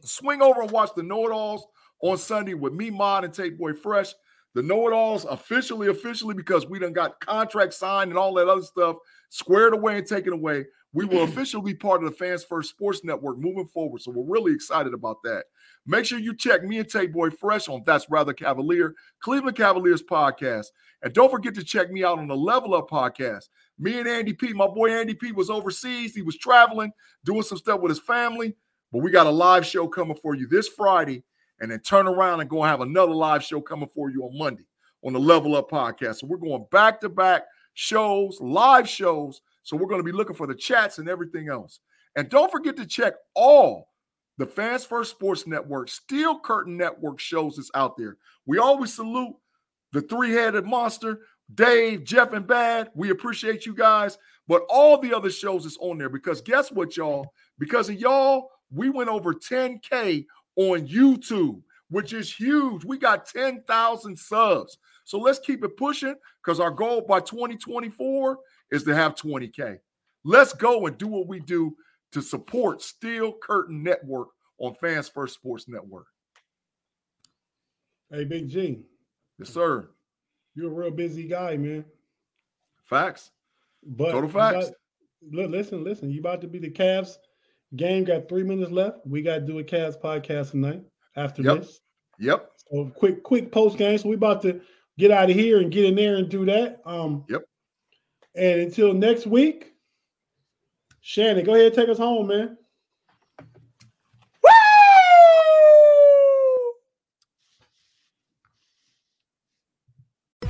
Swing over and watch the Know It Alls on Sunday with me, Mod, and Tate Boy Fresh. The Know It Alls officially, officially, because we done got contract signed and all that other stuff squared away and taken away. We will officially be part of the Fans First Sports Network moving forward. So we're really excited about that. Make sure you check me and Tate Boy Fresh on That's Rather Cavalier, Cleveland Cavaliers podcast. And don't forget to check me out on the Level Up podcast. Me and Andy P, my boy Andy P was overseas. He was traveling, doing some stuff with his family. But we got a live show coming for you this Friday, and then turn around and go have another live show coming for you on Monday on the Level Up podcast. So we're going back to back shows, live shows. So we're going to be looking for the chats and everything else. And don't forget to check all the Fans First Sports Network, Steel Curtain Network shows that's out there. We always salute the three headed monster, Dave, Jeff, and Bad. We appreciate you guys. But all the other shows is on there because guess what, y'all? Because of y'all, we went over 10K on YouTube, which is huge. We got 10,000 subs. So let's keep it pushing because our goal by 2024 is to have 20K. Let's go and do what we do to support Steel Curtain Network on Fans First Sports Network. Hey, Big G. Yes, sir. You're a real busy guy, man. Facts. But total facts. About, listen, listen. You about to be the Cavs game. Got three minutes left. We got to do a Cavs podcast tonight after yep. this. Yep. So quick, quick post game. So we about to get out of here and get in there and do that. Um. Yep. And until next week, Shannon, go ahead and take us home, man. Hey